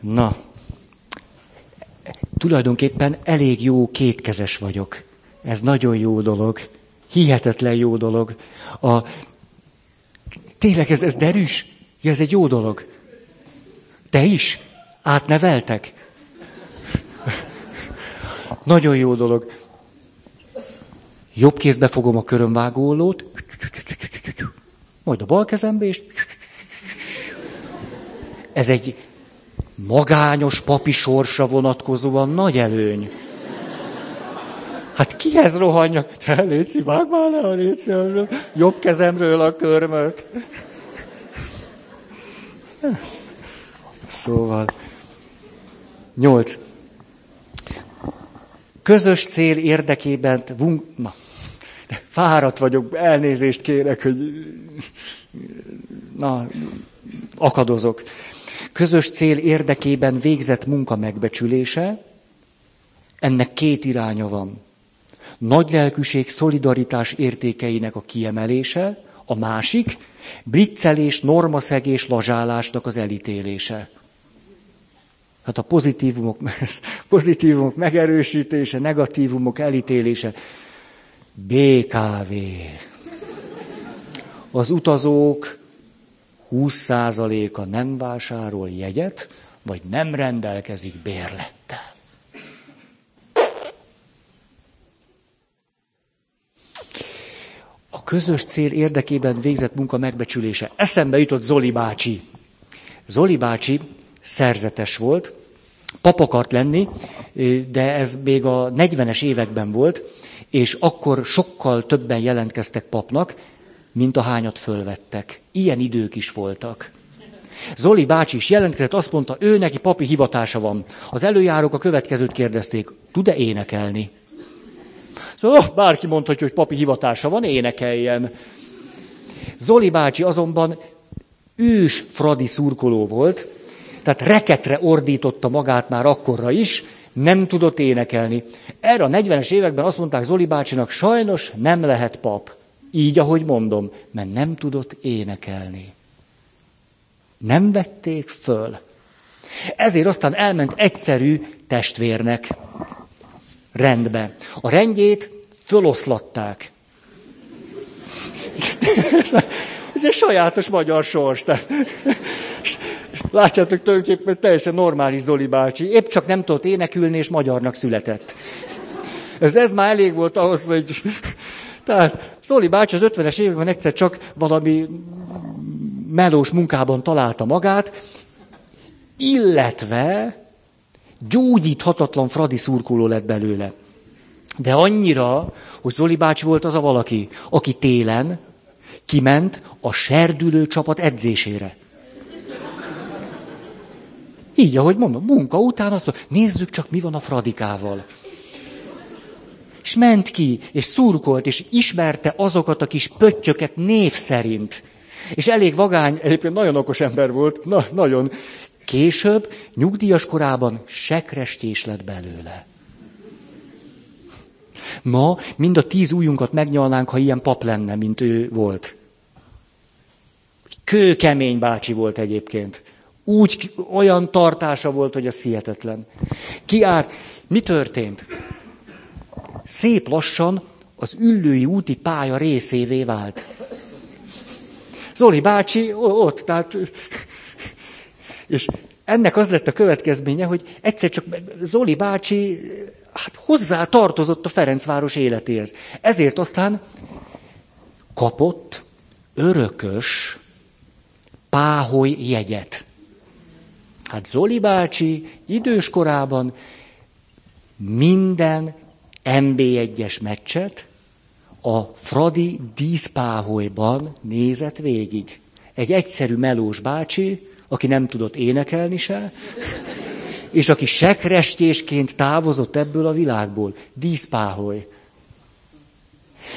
Na, tulajdonképpen elég jó kétkezes vagyok. Ez nagyon jó dolog. Hihetetlen jó dolog. A... Tényleg ez, ez derűs? Ja, ez egy jó dolog. Te is? Átneveltek? Nagyon jó dolog. Jobb kézbe fogom a körömvágólót, majd a bal kezembe, és ez egy magányos papi sorsa vonatkozóan nagy előny. Hát kihez rohanjak? Te Léci, vág már le a Léci, jobb kezemről a körmöt. Szóval, nyolc. Közös cél érdekében, vunk, na, fáradt vagyok, elnézést kérek, hogy na, akadozok. Közös cél érdekében végzett munka megbecsülése, ennek két iránya van. Nagy lelkűség, szolidaritás értékeinek a kiemelése, a másik, blitzelés, normaszegés, lazsálásnak az elítélése. Hát a pozitívumok, *laughs* pozitívumok megerősítése, negatívumok elítélése. BKV. Az utazók 20%-a nem vásárol jegyet, vagy nem rendelkezik bérlettel. A közös cél érdekében végzett munka megbecsülése. Eszembe jutott Zoli bácsi. Zoli bácsi szerzetes volt, pap akart lenni, de ez még a 40-es években volt, és akkor sokkal többen jelentkeztek papnak, mint a hányat fölvettek. Ilyen idők is voltak. Zoli bácsi is jelentkezett, azt mondta, ő neki papi hivatása van. Az előjárók a következőt kérdezték, tud-e énekelni? Szóval oh, bárki mondhatja, hogy papi hivatása van, énekeljen. Zoli bácsi azonban ős fradi szurkoló volt, tehát reketre ordította magát már akkorra is, nem tudott énekelni. Erre a 40-es években azt mondták Zoli bácsinak, sajnos nem lehet pap. Így, ahogy mondom, mert nem tudott énekelni. Nem vették föl. Ezért aztán elment egyszerű testvérnek. Rendbe. A rendjét föloszlatták. *laughs* Ez egy sajátos magyar sors. Tehát, látjátok, tulajdonképpen teljesen normális Zoli bácsi. Épp csak nem tudott énekülni, és magyarnak született. Ez, ez már elég volt ahhoz, hogy... Tehát Zoli bácsi az 50-es években egyszer csak valami melós munkában találta magát, illetve gyógyíthatatlan fradi szurkoló lett belőle. De annyira, hogy Zoli bácsi volt az a valaki, aki télen kiment a serdülő csapat edzésére. Így, ahogy mondom, munka után azt mondja, nézzük csak, mi van a Fradikával. És ment ki, és szurkolt, és ismerte azokat a kis pöttyöket név szerint. És elég vagány, egyébként nagyon okos ember volt, na, nagyon. Később, nyugdíjas korában sekrestés lett belőle. Ma mind a tíz ujjunkat megnyalnánk, ha ilyen pap lenne, mint ő volt. Kőkemény bácsi volt egyébként. Úgy, olyan tartása volt, hogy az hihetetlen. Kiár, mi történt? Szép lassan az üllői úti pálya részévé vált. Zoli bácsi ott, tehát... És ennek az lett a következménye, hogy egyszer csak Zoli bácsi hát hozzá tartozott a Ferencváros életéhez. Ezért aztán kapott örökös páholy jegyet. Hát Zoli bácsi idős korában minden MB1-es meccset a Fradi díszpáholyban nézett végig. Egy egyszerű melós bácsi, aki nem tudott énekelni se, és aki sekrestésként távozott ebből a világból. Díszpáholy.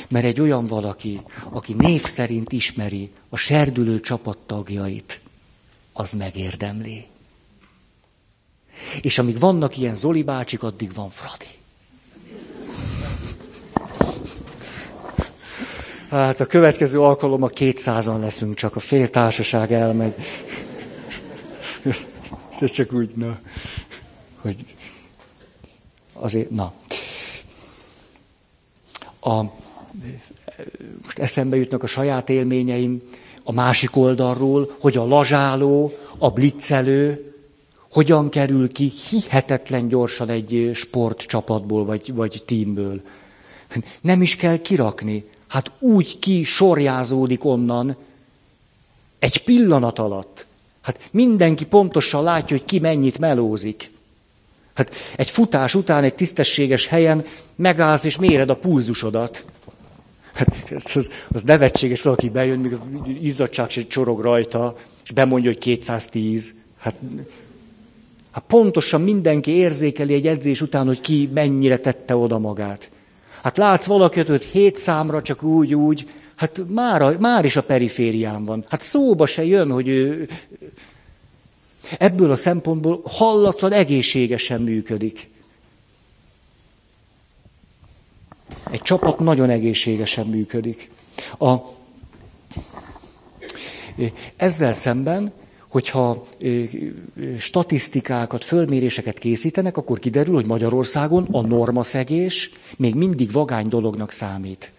Mert egy olyan valaki, aki név szerint ismeri a serdülő csapat tagjait, az megérdemli. És amíg vannak ilyen Zoli bácsik, addig van Fradi. Hát a következő alkalommal kétszázan leszünk, csak a fél társaság elmegy. Ez csak úgy, na, hogy azért, na. A, most eszembe jutnak a saját élményeim a másik oldalról, hogy a lazsáló, a blitzelő hogyan kerül ki hihetetlen gyorsan egy sportcsapatból vagy, vagy tímből. Nem is kell kirakni. Hát úgy ki sorjázódik onnan egy pillanat alatt. Hát mindenki pontosan látja, hogy ki mennyit melózik. Hát egy futás után egy tisztességes helyen megállsz és méred a pulzusodat. Hát az, az nevetséges, valaki bejön, még izzadság se csorog rajta, és bemondja, hogy 210. Hát, hát pontosan mindenki érzékeli egy edzés után, hogy ki mennyire tette oda magát. Hát látsz valakit, hogy hét számra csak úgy, úgy, hát már, már is a periférián van. Hát szóba se jön, hogy ő ebből a szempontból hallatlan egészségesen működik. Egy csapat nagyon egészségesen működik. A, ezzel szemben, hogyha statisztikákat, fölméréseket készítenek, akkor kiderül, hogy Magyarországon a normaszegés még mindig vagány dolognak számít.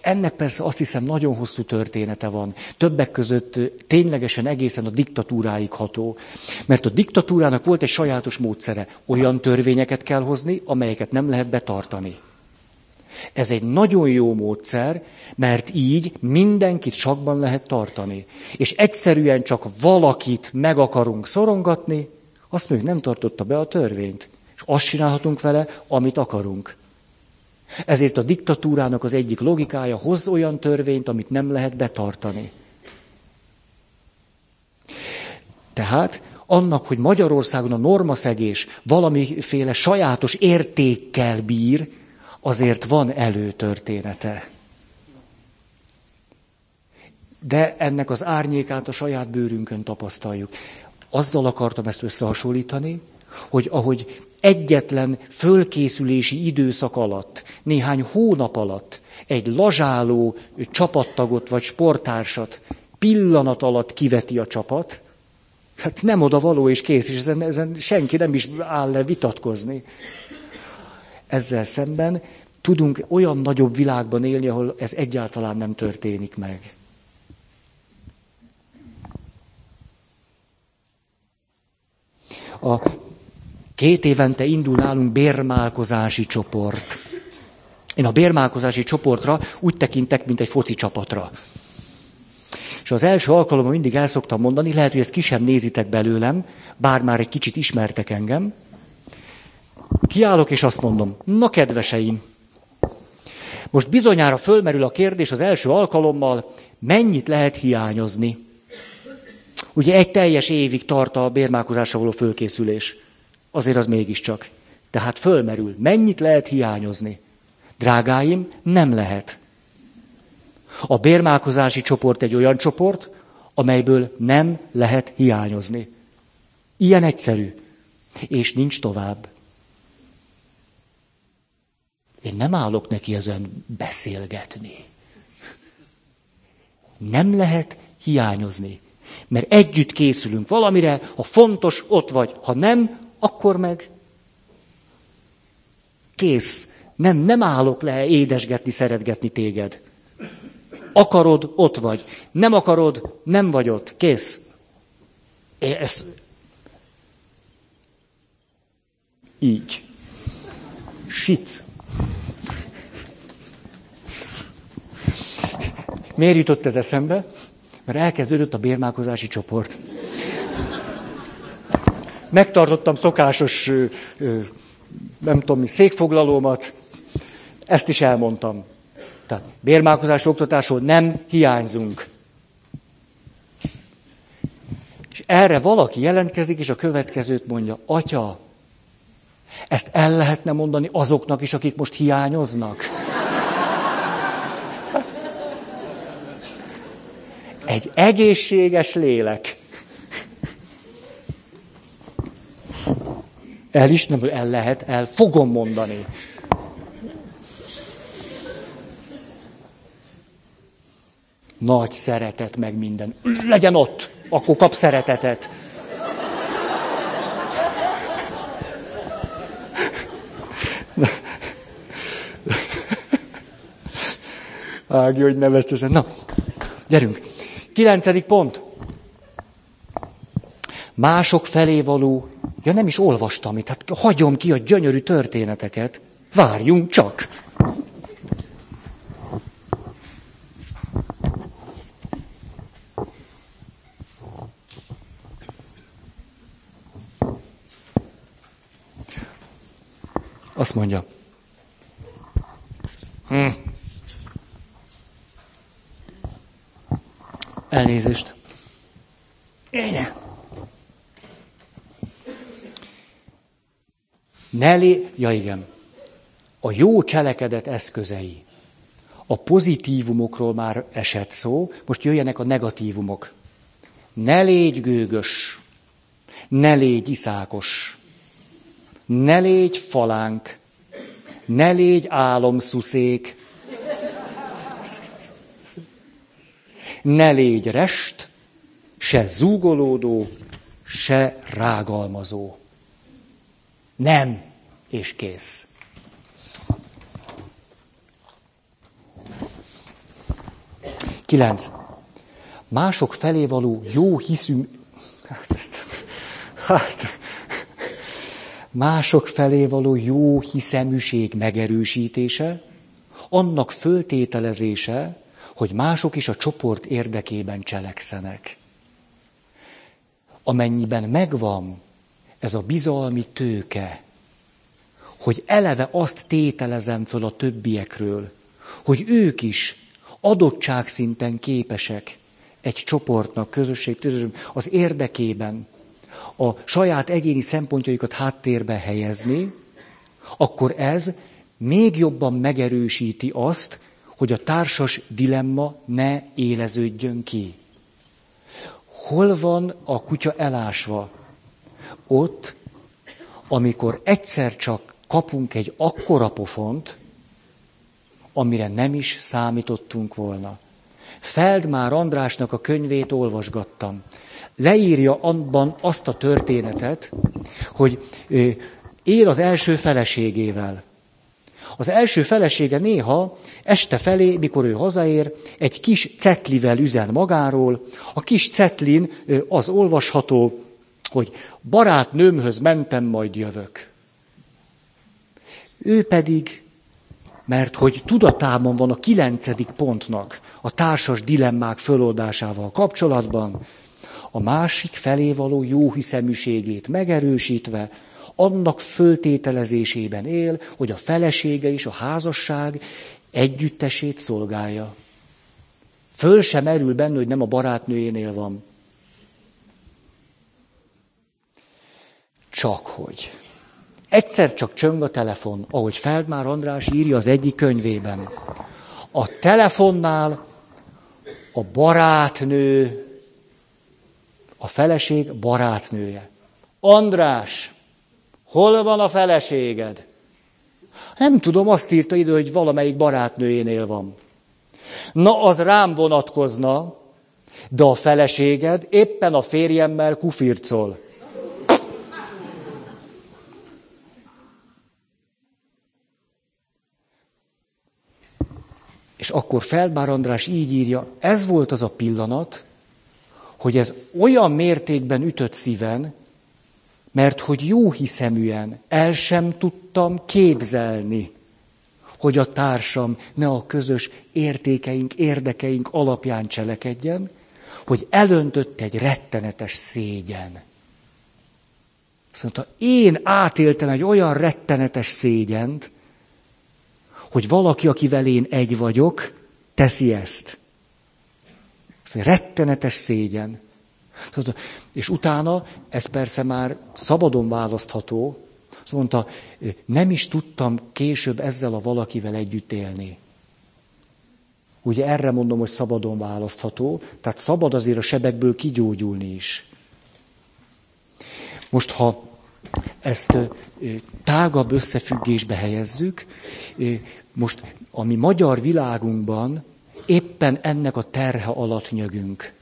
Ennek persze azt hiszem nagyon hosszú története van. Többek között ténylegesen egészen a diktatúráig ható. Mert a diktatúrának volt egy sajátos módszere. Olyan törvényeket kell hozni, amelyeket nem lehet betartani. Ez egy nagyon jó módszer, mert így mindenkit sakban lehet tartani. És egyszerűen csak valakit meg akarunk szorongatni, azt még nem tartotta be a törvényt. És azt csinálhatunk vele, amit akarunk. Ezért a diktatúrának az egyik logikája hoz olyan törvényt, amit nem lehet betartani. Tehát annak, hogy Magyarországon a normaszegés valamiféle sajátos értékkel bír, azért van előtörténete. De ennek az árnyékát a saját bőrünkön tapasztaljuk. Azzal akartam ezt összehasonlítani, hogy ahogy egyetlen fölkészülési időszak alatt, néhány hónap alatt egy lazsáló csapattagot vagy sportársat pillanat alatt kiveti a csapat, hát nem oda való és kész, és ezen, ezen senki nem is áll le vitatkozni. Ezzel szemben tudunk olyan nagyobb világban élni, ahol ez egyáltalán nem történik meg. A Két évente indul nálunk bérmálkozási csoport. Én a bérmálkozási csoportra úgy tekintek, mint egy foci csapatra. És az első alkalommal mindig el szoktam mondani, lehet, hogy ezt ki sem nézitek belőlem, bár már egy kicsit ismertek engem. Kiállok, és azt mondom, na kedveseim, most bizonyára fölmerül a kérdés az első alkalommal, mennyit lehet hiányozni. Ugye egy teljes évig tart a bérmálkozásra való fölkészülés azért az mégiscsak. Tehát fölmerül, mennyit lehet hiányozni? Drágáim, nem lehet. A bérmálkozási csoport egy olyan csoport, amelyből nem lehet hiányozni. Ilyen egyszerű. És nincs tovább. Én nem állok neki ezen beszélgetni. Nem lehet hiányozni. Mert együtt készülünk valamire, ha fontos, ott vagy, ha nem, akkor meg kész. Nem, nem állok le édesgetni, szeretgetni téged. Akarod, ott vagy. Nem akarod, nem vagy ott. Kész. Ez... Így. Sic. Miért jutott ez eszembe? Mert elkezdődött a bérmálkozási csoport megtartottam szokásos, nem tudom mi, székfoglalómat, Ezt is elmondtam. Tehát bérmálkozás oktatásról nem hiányzunk. És erre valaki jelentkezik, és a következőt mondja, atya, ezt el lehetne mondani azoknak is, akik most hiányoznak? Egy egészséges lélek. El is nem, el lehet, el fogom mondani. Nagy szeretet meg minden. Legyen ott, akkor kap szeretetet. Ági, hogy nevetsz ezen. Na, gyerünk. Kilencedik pont. Mások felé való, ja nem is olvastam itt, hát hagyom ki a gyönyörű történeteket. Várjunk csak. Azt mondja. Hm. Elnézést. Igen. Nelé, ja igen, a jó cselekedet eszközei. A pozitívumokról már esett szó, most jöjjenek a negatívumok. Ne légy gőgös, ne légy iszákos, ne légy falánk, ne légy álomszuszék, ne légy rest, se zúgolódó, se rágalmazó. Nem, és kész. Kilenc. Mások felé való jó hiszű... Hát ezt... Hát... Mások felé való jó hiszeműség megerősítése, annak föltételezése, hogy mások is a csoport érdekében cselekszenek. Amennyiben megvan ez a bizalmi tőke, hogy eleve azt tételezem föl a többiekről, hogy ők is adottság szinten képesek egy csoportnak, közösség, az érdekében a saját egyéni szempontjaikat háttérbe helyezni, akkor ez még jobban megerősíti azt, hogy a társas dilemma ne éleződjön ki. Hol van a kutya elásva? Ott, amikor egyszer csak kapunk egy akkora pofont, amire nem is számítottunk volna. Feldmár Andrásnak a könyvét olvasgattam. Leírja abban azt a történetet, hogy él az első feleségével. Az első felesége néha este felé, mikor ő hazaér, egy kis cetlivel üzen magáról. A kis cetlin az olvasható, hogy barátnőmhöz mentem, majd jövök. Ő pedig, mert hogy tudatában van a kilencedik pontnak, a társas dilemmák föloldásával kapcsolatban, a másik felé való jóhiszeműségét megerősítve, annak föltételezésében él, hogy a felesége és a házasság együttesét szolgálja. Föl sem merül benne, hogy nem a barátnőjénél van. Csak hogy. Egyszer csak csöng a telefon, ahogy Feldmár András írja az egyik könyvében. A telefonnál a barátnő, a feleség barátnője. András, hol van a feleséged? Nem tudom, azt írta ide, hogy valamelyik barátnőjénél van. Na, az rám vonatkozna, de a feleséged éppen a férjemmel kufircol. És akkor Feldmár András így írja, ez volt az a pillanat, hogy ez olyan mértékben ütött szíven, mert hogy jó hiszeműen el sem tudtam képzelni, hogy a társam ne a közös értékeink, érdekeink alapján cselekedjen, hogy elöntött egy rettenetes szégyen. Azt mondta, én átéltem egy olyan rettenetes szégyent, hogy valaki, akivel én egy vagyok, teszi ezt. Ez rettenetes szégyen. És utána, ez persze már szabadon választható, azt mondta, nem is tudtam később ezzel a valakivel együtt élni. Ugye erre mondom, hogy szabadon választható, tehát szabad azért a sebekből kigyógyulni is. Most, ha ezt tágabb összefüggésbe helyezzük, most a mi magyar világunkban éppen ennek a terhe alatt nyögünk,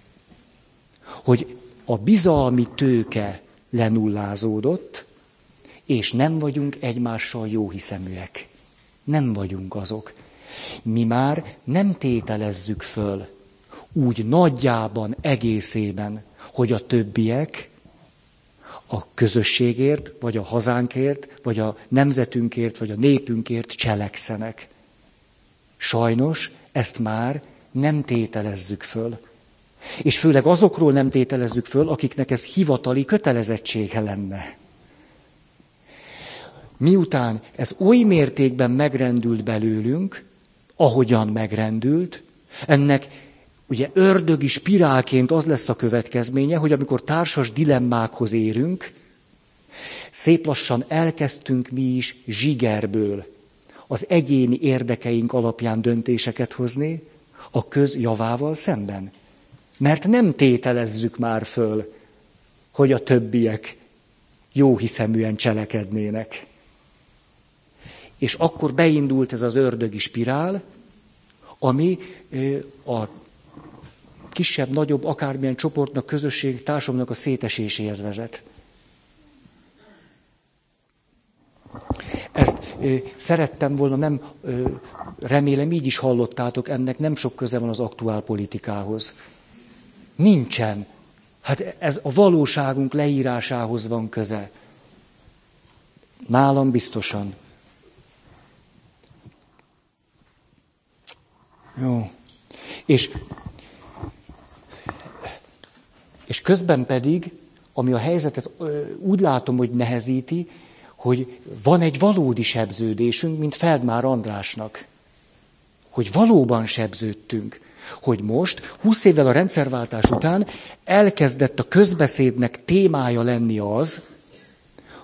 hogy a bizalmi tőke lenullázódott, és nem vagyunk egymással jó hiszeműek. Nem vagyunk azok. Mi már nem tételezzük föl úgy nagyjában, egészében, hogy a többiek a közösségért, vagy a hazánkért, vagy a nemzetünkért, vagy a népünkért cselekszenek. Sajnos ezt már nem tételezzük föl. És főleg azokról nem tételezzük föl, akiknek ez hivatali kötelezettsége lenne. Miután ez oly mértékben megrendült belőlünk, ahogyan megrendült, ennek ugye ördögi spirálként az lesz a következménye, hogy amikor társas dilemmákhoz érünk, szép lassan elkezdtünk mi is zsigerből az egyéni érdekeink alapján döntéseket hozni a köz javával szemben. Mert nem tételezzük már föl, hogy a többiek jó hiszeműen cselekednének. És akkor beindult ez az ördögi spirál, ami a kisebb, nagyobb, akármilyen csoportnak, közösség, társadalomnak a széteséséhez vezet. Ezt ö, szerettem volna, nem ö, remélem így is hallottátok, ennek nem sok köze van az aktuál politikához. Nincsen. Hát ez a valóságunk leírásához van köze. Nálam biztosan. Jó. És, és közben pedig, ami a helyzetet úgy látom, hogy nehezíti, hogy van egy valódi sebződésünk, mint Feldmár Andrásnak. Hogy valóban sebződtünk. Hogy most, 20 évvel a rendszerváltás után elkezdett a közbeszédnek témája lenni az,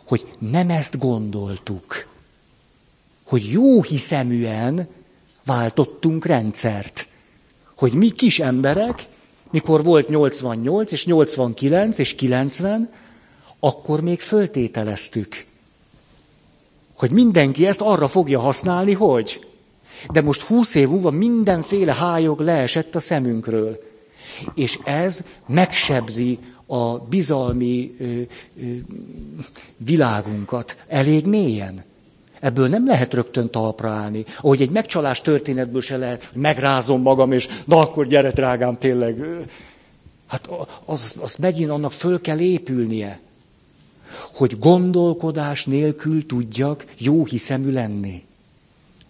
hogy nem ezt gondoltuk. Hogy jó hiszeműen váltottunk rendszert. Hogy mi kis emberek, mikor volt 88 és 89 és 90, akkor még föltételeztük, hogy mindenki ezt arra fogja használni, hogy. De most húsz év múlva mindenféle hájog leesett a szemünkről. És ez megsebzi a bizalmi ö, ö, világunkat elég mélyen. Ebből nem lehet rögtön talpra állni. Ahogy egy megcsalás történetből se lehet, megrázom magam, és na akkor gyere, drágám, tényleg. Hát az, az megint annak föl kell épülnie hogy gondolkodás nélkül tudjak jó hiszemű lenni.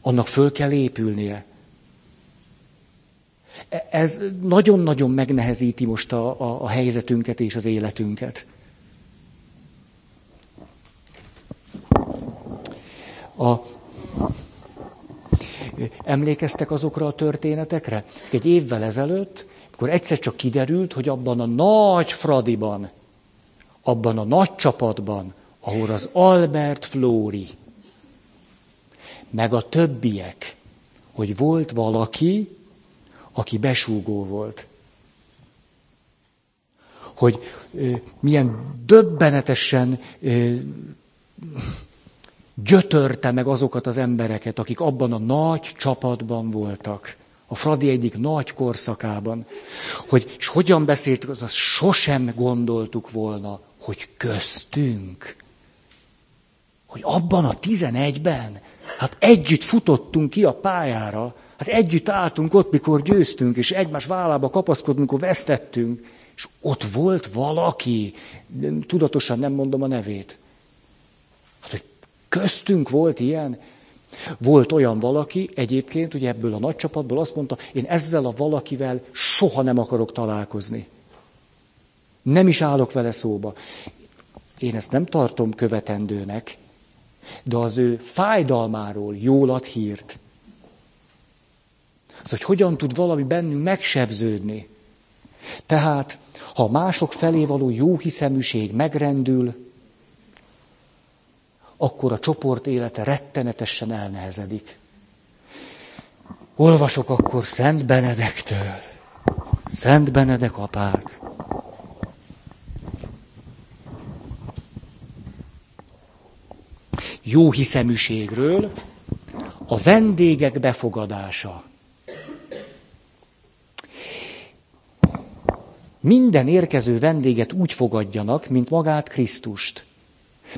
Annak föl kell épülnie. E, ez nagyon-nagyon megnehezíti most a, a, a helyzetünket és az életünket. A, emlékeztek azokra a történetekre? Egy évvel ezelőtt, akkor egyszer csak kiderült, hogy abban a nagy Fradiban, abban a nagy csapatban, ahol az Albert Flóri, meg a többiek, hogy volt valaki, aki besúgó volt. Hogy ö, milyen döbbenetesen ö, gyötörte meg azokat az embereket, akik abban a nagy csapatban voltak. A Fradi egyik nagy korszakában. Hogy, és hogyan beszéltük, azt sosem gondoltuk volna, hogy köztünk, hogy abban a tizenegyben, hát együtt futottunk ki a pályára, hát együtt álltunk ott, mikor győztünk, és egymás vállába kapaszkodtunk, mikor vesztettünk, és ott volt valaki, tudatosan nem mondom a nevét. Hát, hogy köztünk volt ilyen, volt olyan valaki, egyébként, ugye ebből a nagy csapatból azt mondta, én ezzel a valakivel soha nem akarok találkozni. Nem is állok vele szóba. Én ezt nem tartom követendőnek, de az ő fájdalmáról jól ad hírt. Az, hogy hogyan tud valami bennünk megsebződni. Tehát, ha mások felé való jó hiszeműség megrendül, akkor a csoport élete rettenetesen elnehezedik. Olvasok akkor Szent Benedektől. Szent Benedek apát. Jó hiszeműségről a vendégek befogadása. Minden érkező vendéget úgy fogadjanak, mint magát Krisztust.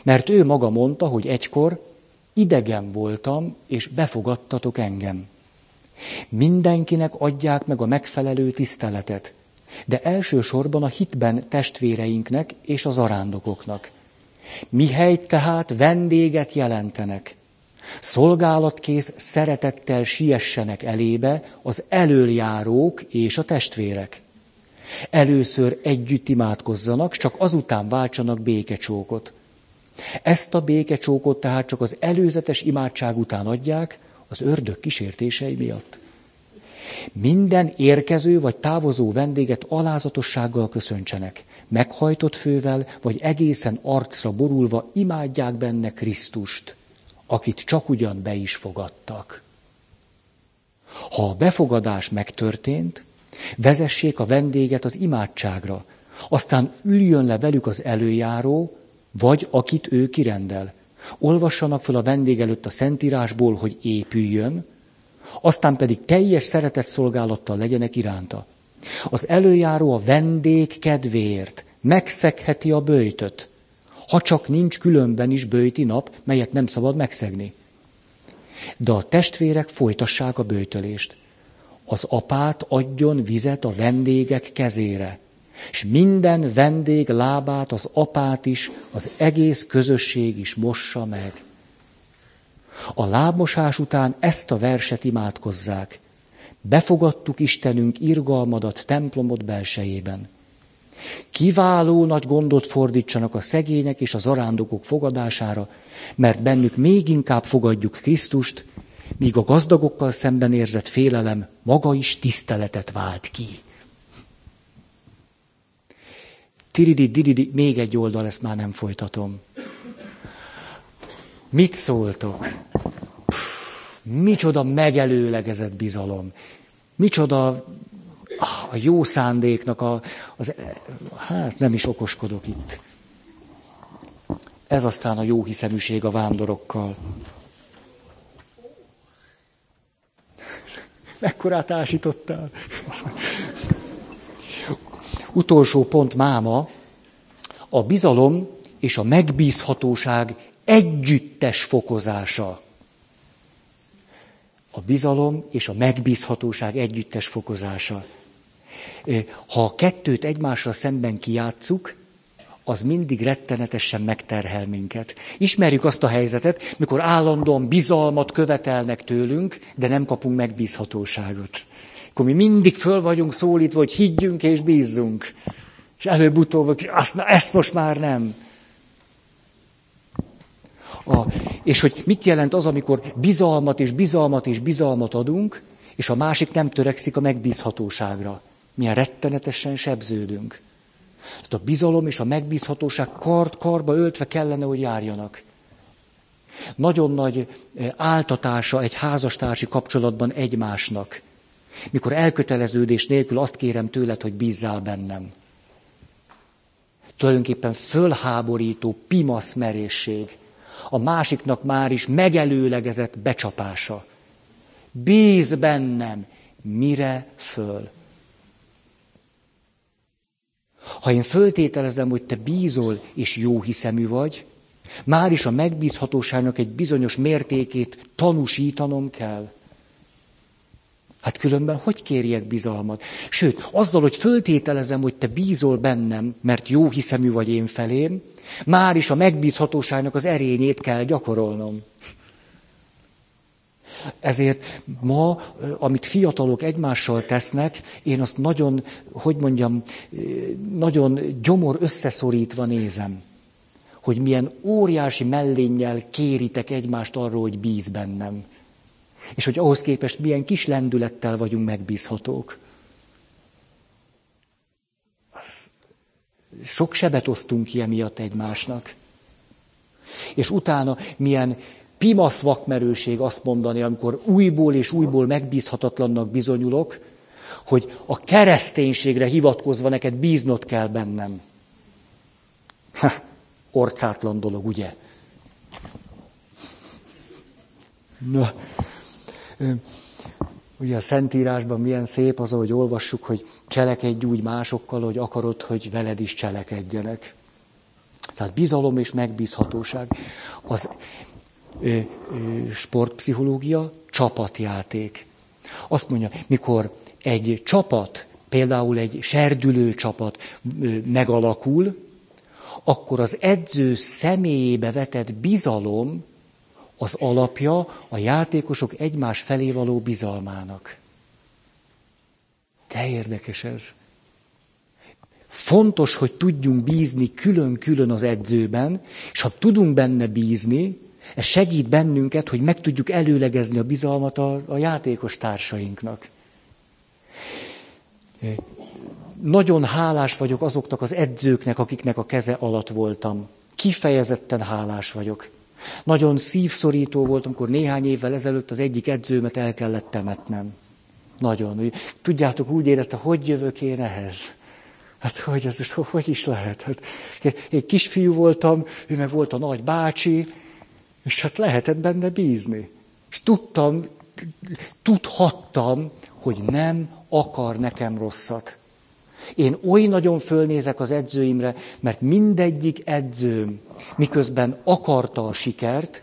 Mert ő maga mondta, hogy egykor idegen voltam, és befogadtatok engem. Mindenkinek adják meg a megfelelő tiszteletet, de elsősorban a hitben testvéreinknek és az arándokoknak. Mihelyt tehát vendéget jelentenek, szolgálatkész szeretettel siessenek elébe az elöljárók és a testvérek. Először együtt imádkozzanak, csak azután váltsanak békecsókot. Ezt a békecsókot tehát csak az előzetes imádság után adják, az ördög kísértései miatt. Minden érkező vagy távozó vendéget alázatossággal köszöntsenek. Meghajtott fővel, vagy egészen arcra borulva imádják benne Krisztust, akit csak ugyan be is fogadtak. Ha a befogadás megtörtént, vezessék a vendéget az imádságra, aztán üljön le velük az előjáró, vagy akit ő kirendel. Olvassanak fel a vendég előtt a Szentírásból, hogy épüljön, aztán pedig teljes szeretet szolgálattal legyenek iránta. Az előjáró a vendég kedvéért megszegheti a bőjtöt, ha csak nincs különben is bőjti nap, melyet nem szabad megszegni. De a testvérek folytassák a bőjtölést. Az apát adjon vizet a vendégek kezére, és minden vendég lábát, az apát is, az egész közösség is mossa meg. A lábmosás után ezt a verset imádkozzák. Befogadtuk Istenünk irgalmadat templomod belsejében. Kiváló nagy gondot fordítsanak a szegények és az arándokok fogadására, mert bennük még inkább fogadjuk Krisztust, míg a gazdagokkal szemben érzett félelem maga is tiszteletet vált ki. Tiridi, diridi, még egy oldal, ezt már nem folytatom. Mit szóltok? Micsoda megelőlegezett bizalom. Micsoda a jó szándéknak a, az, hát nem is okoskodok itt. Ez aztán a jó hiszeműség a vándorokkal. Mekkorát ásítottál? Utolsó pont máma, a bizalom és a megbízhatóság együttes fokozása. A bizalom és a megbízhatóság együttes fokozása. Ha a kettőt egymásra szemben kijátszuk, az mindig rettenetesen megterhel minket. Ismerjük azt a helyzetet, mikor állandóan bizalmat követelnek tőlünk, de nem kapunk megbízhatóságot. Akkor mi mindig föl vagyunk szólítva, hogy higgyünk és bízzunk. És előbb-utóbb, azt, na, ezt most már nem. A, és hogy mit jelent az, amikor bizalmat és bizalmat és bizalmat adunk, és a másik nem törekszik a megbízhatóságra. Milyen rettenetesen sebződünk. Tehát a bizalom és a megbízhatóság kart karba öltve kellene, hogy járjanak. Nagyon nagy eh, áltatása egy házastársi kapcsolatban egymásnak. Mikor elköteleződés nélkül azt kérem tőled, hogy bízzál bennem. Tulajdonképpen fölháborító, pimasz merészség. A másiknak már is megelőlegezett becsapása. Bíz bennem, mire föl. Ha én föltételezem, hogy te bízol és jó hiszemű vagy, már is a megbízhatóságnak egy bizonyos mértékét tanúsítanom kell. Hát különben hogy kérjek bizalmat? Sőt, azzal, hogy föltételezem, hogy te bízol bennem, mert jó hiszemű vagy én felém, már is a megbízhatóságnak az erényét kell gyakorolnom. Ezért ma, amit fiatalok egymással tesznek, én azt nagyon, hogy mondjam, nagyon gyomor összeszorítva nézem. Hogy milyen óriási mellénnyel kéritek egymást arról, hogy bíz bennem. És hogy ahhoz képest milyen kis lendülettel vagyunk megbízhatók. Sok sebet osztunk ki emiatt egymásnak. És utána milyen pimasz vakmerőség azt mondani, amikor újból és újból megbízhatatlannak bizonyulok, hogy a kereszténységre hivatkozva neked bíznod kell bennem. Ha, orcátlan dolog, ugye? Na, ugye a Szentírásban milyen szép az, hogy olvassuk, hogy cselekedj úgy másokkal, hogy akarod, hogy veled is cselekedjenek. Tehát bizalom és megbízhatóság. Az ö, ö, sportpszichológia csapatjáték. Azt mondja, mikor egy csapat, például egy serdülő csapat ö, megalakul, akkor az edző személyébe vetett bizalom az alapja a játékosok egymás felé való bizalmának. De érdekes ez. Fontos, hogy tudjunk bízni külön-külön az edzőben, és ha tudunk benne bízni, ez segít bennünket, hogy meg tudjuk előlegezni a bizalmat a, a játékos társainknak. Nagyon hálás vagyok azoknak az edzőknek, akiknek a keze alatt voltam. Kifejezetten hálás vagyok. Nagyon szívszorító volt, amikor néhány évvel ezelőtt az egyik edzőmet el kellett temetnem. Nagyon. Tudjátok, úgy érezte, hogy jövök én ehhez? Hát hogy ez most hogy is lehet? Hát, én kisfiú voltam, ő meg volt a nagy bácsi, és hát lehetett benne bízni. És tudtam, tudhattam, hogy nem akar nekem rosszat. Én oly nagyon fölnézek az edzőimre, mert mindegyik edzőm, miközben akarta a sikert,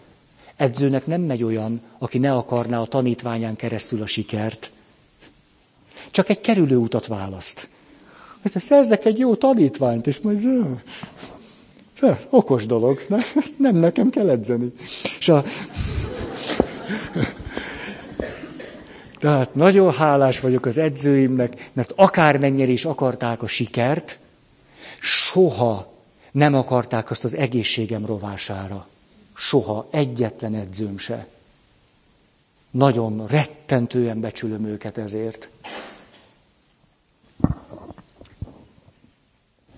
edzőnek nem megy olyan, aki ne akarná a tanítványán keresztül a sikert. Csak egy kerülő utat választ. Ezt szerzek egy jó tanítványt, és majd okos dolog, ne? nem nekem kell edzeni. És a... Tehát nagyon hálás vagyok az edzőimnek, mert akármennyire is akarták a sikert, soha nem akarták azt az egészségem rovására. Soha egyetlen edzőm se. Nagyon rettentően becsülöm őket ezért.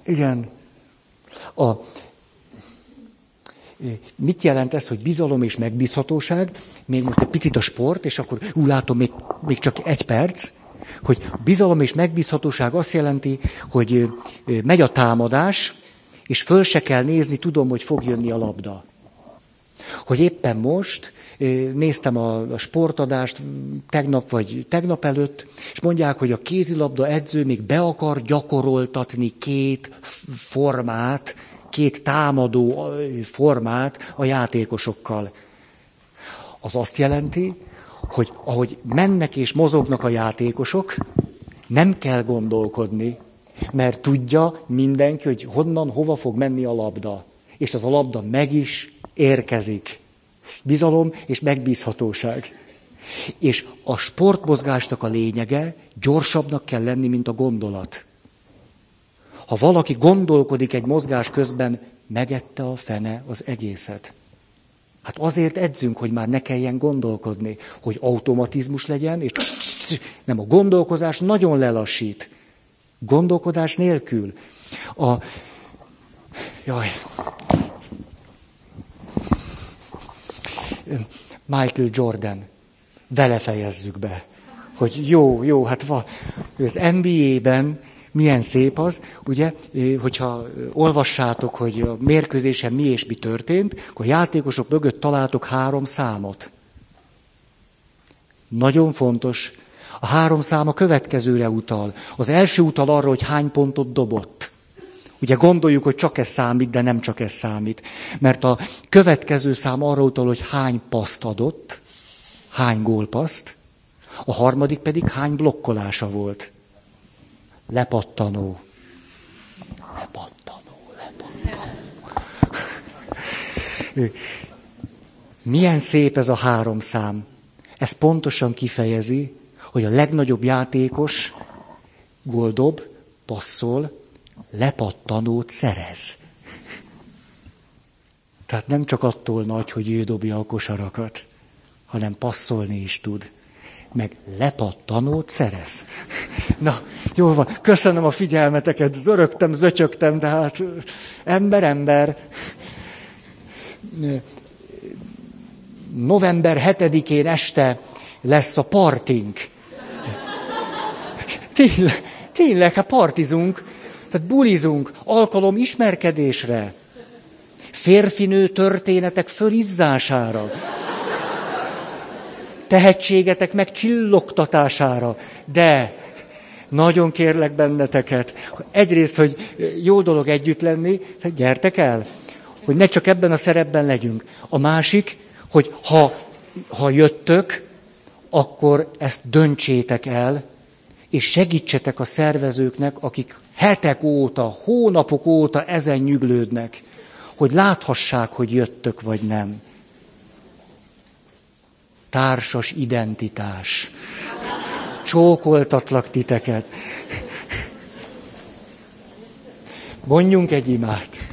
Igen. A, mit jelent ez, hogy bizalom és megbízhatóság? Még most egy picit a sport, és akkor úgy látom, még, még csak egy perc, hogy bizalom és megbízhatóság azt jelenti, hogy megy a támadás, és föl se kell nézni, tudom, hogy fog jönni a labda. Hogy éppen most néztem a, sportadást tegnap vagy tegnap előtt, és mondják, hogy a kézilabda edző még be akar gyakoroltatni két formát, két támadó formát a játékosokkal. Az azt jelenti, hogy ahogy mennek és mozognak a játékosok, nem kell gondolkodni, mert tudja mindenki, hogy honnan, hova fog menni a labda. És az a labda meg is érkezik. Bizalom és megbízhatóság. És a sportmozgásnak a lényege gyorsabbnak kell lenni, mint a gondolat. Ha valaki gondolkodik egy mozgás közben, megette a fene az egészet. Hát azért edzünk, hogy már ne kelljen gondolkodni, hogy automatizmus legyen, és nem a gondolkozás nagyon lelassít. Gondolkodás nélkül. A... Jaj. Michael Jordan. Vele fejezzük be. Hogy jó, jó, hát va, az NBA-ben milyen szép az, ugye, hogyha olvassátok, hogy a mérkőzésen mi és mi történt, akkor játékosok mögött találtok három számot. Nagyon fontos. A három szám a következőre utal. Az első utal arra, hogy hány pontot dobott. Ugye gondoljuk, hogy csak ez számít, de nem csak ez számít. Mert a következő szám arra utal, hogy hány paszt adott, hány gólpaszt, a harmadik pedig hány blokkolása volt. Lepattanó. Lepattanó, lepattanó. Milyen szép ez a három szám. Ez pontosan kifejezi, hogy a legnagyobb játékos goldob, passzol, lepattanót szerez. Tehát nem csak attól nagy, hogy ő dobja a kosarakat, hanem passzolni is tud. Meg lepattanót szerez. Na, jó van, köszönöm a figyelmeteket, zörögtem, zöcsögtem, de hát ember, ember. November 7-én este lesz a partink. Tényleg, tényleg, hát partizunk, tehát bulizunk, alkalom ismerkedésre, férfinő történetek fölizzására, tehetségetek megcsillogtatására, de nagyon kérlek benneteket, egyrészt, hogy jó dolog együtt lenni, tehát gyertek el, hogy ne csak ebben a szerepben legyünk. A másik, hogy ha, ha jöttök, akkor ezt döntsétek el, és segítsetek a szervezőknek, akik hetek óta, hónapok óta ezen nyüglődnek, hogy láthassák, hogy jöttök vagy nem. Társas identitás. Csókoltatlak titeket. Mondjunk egy imát.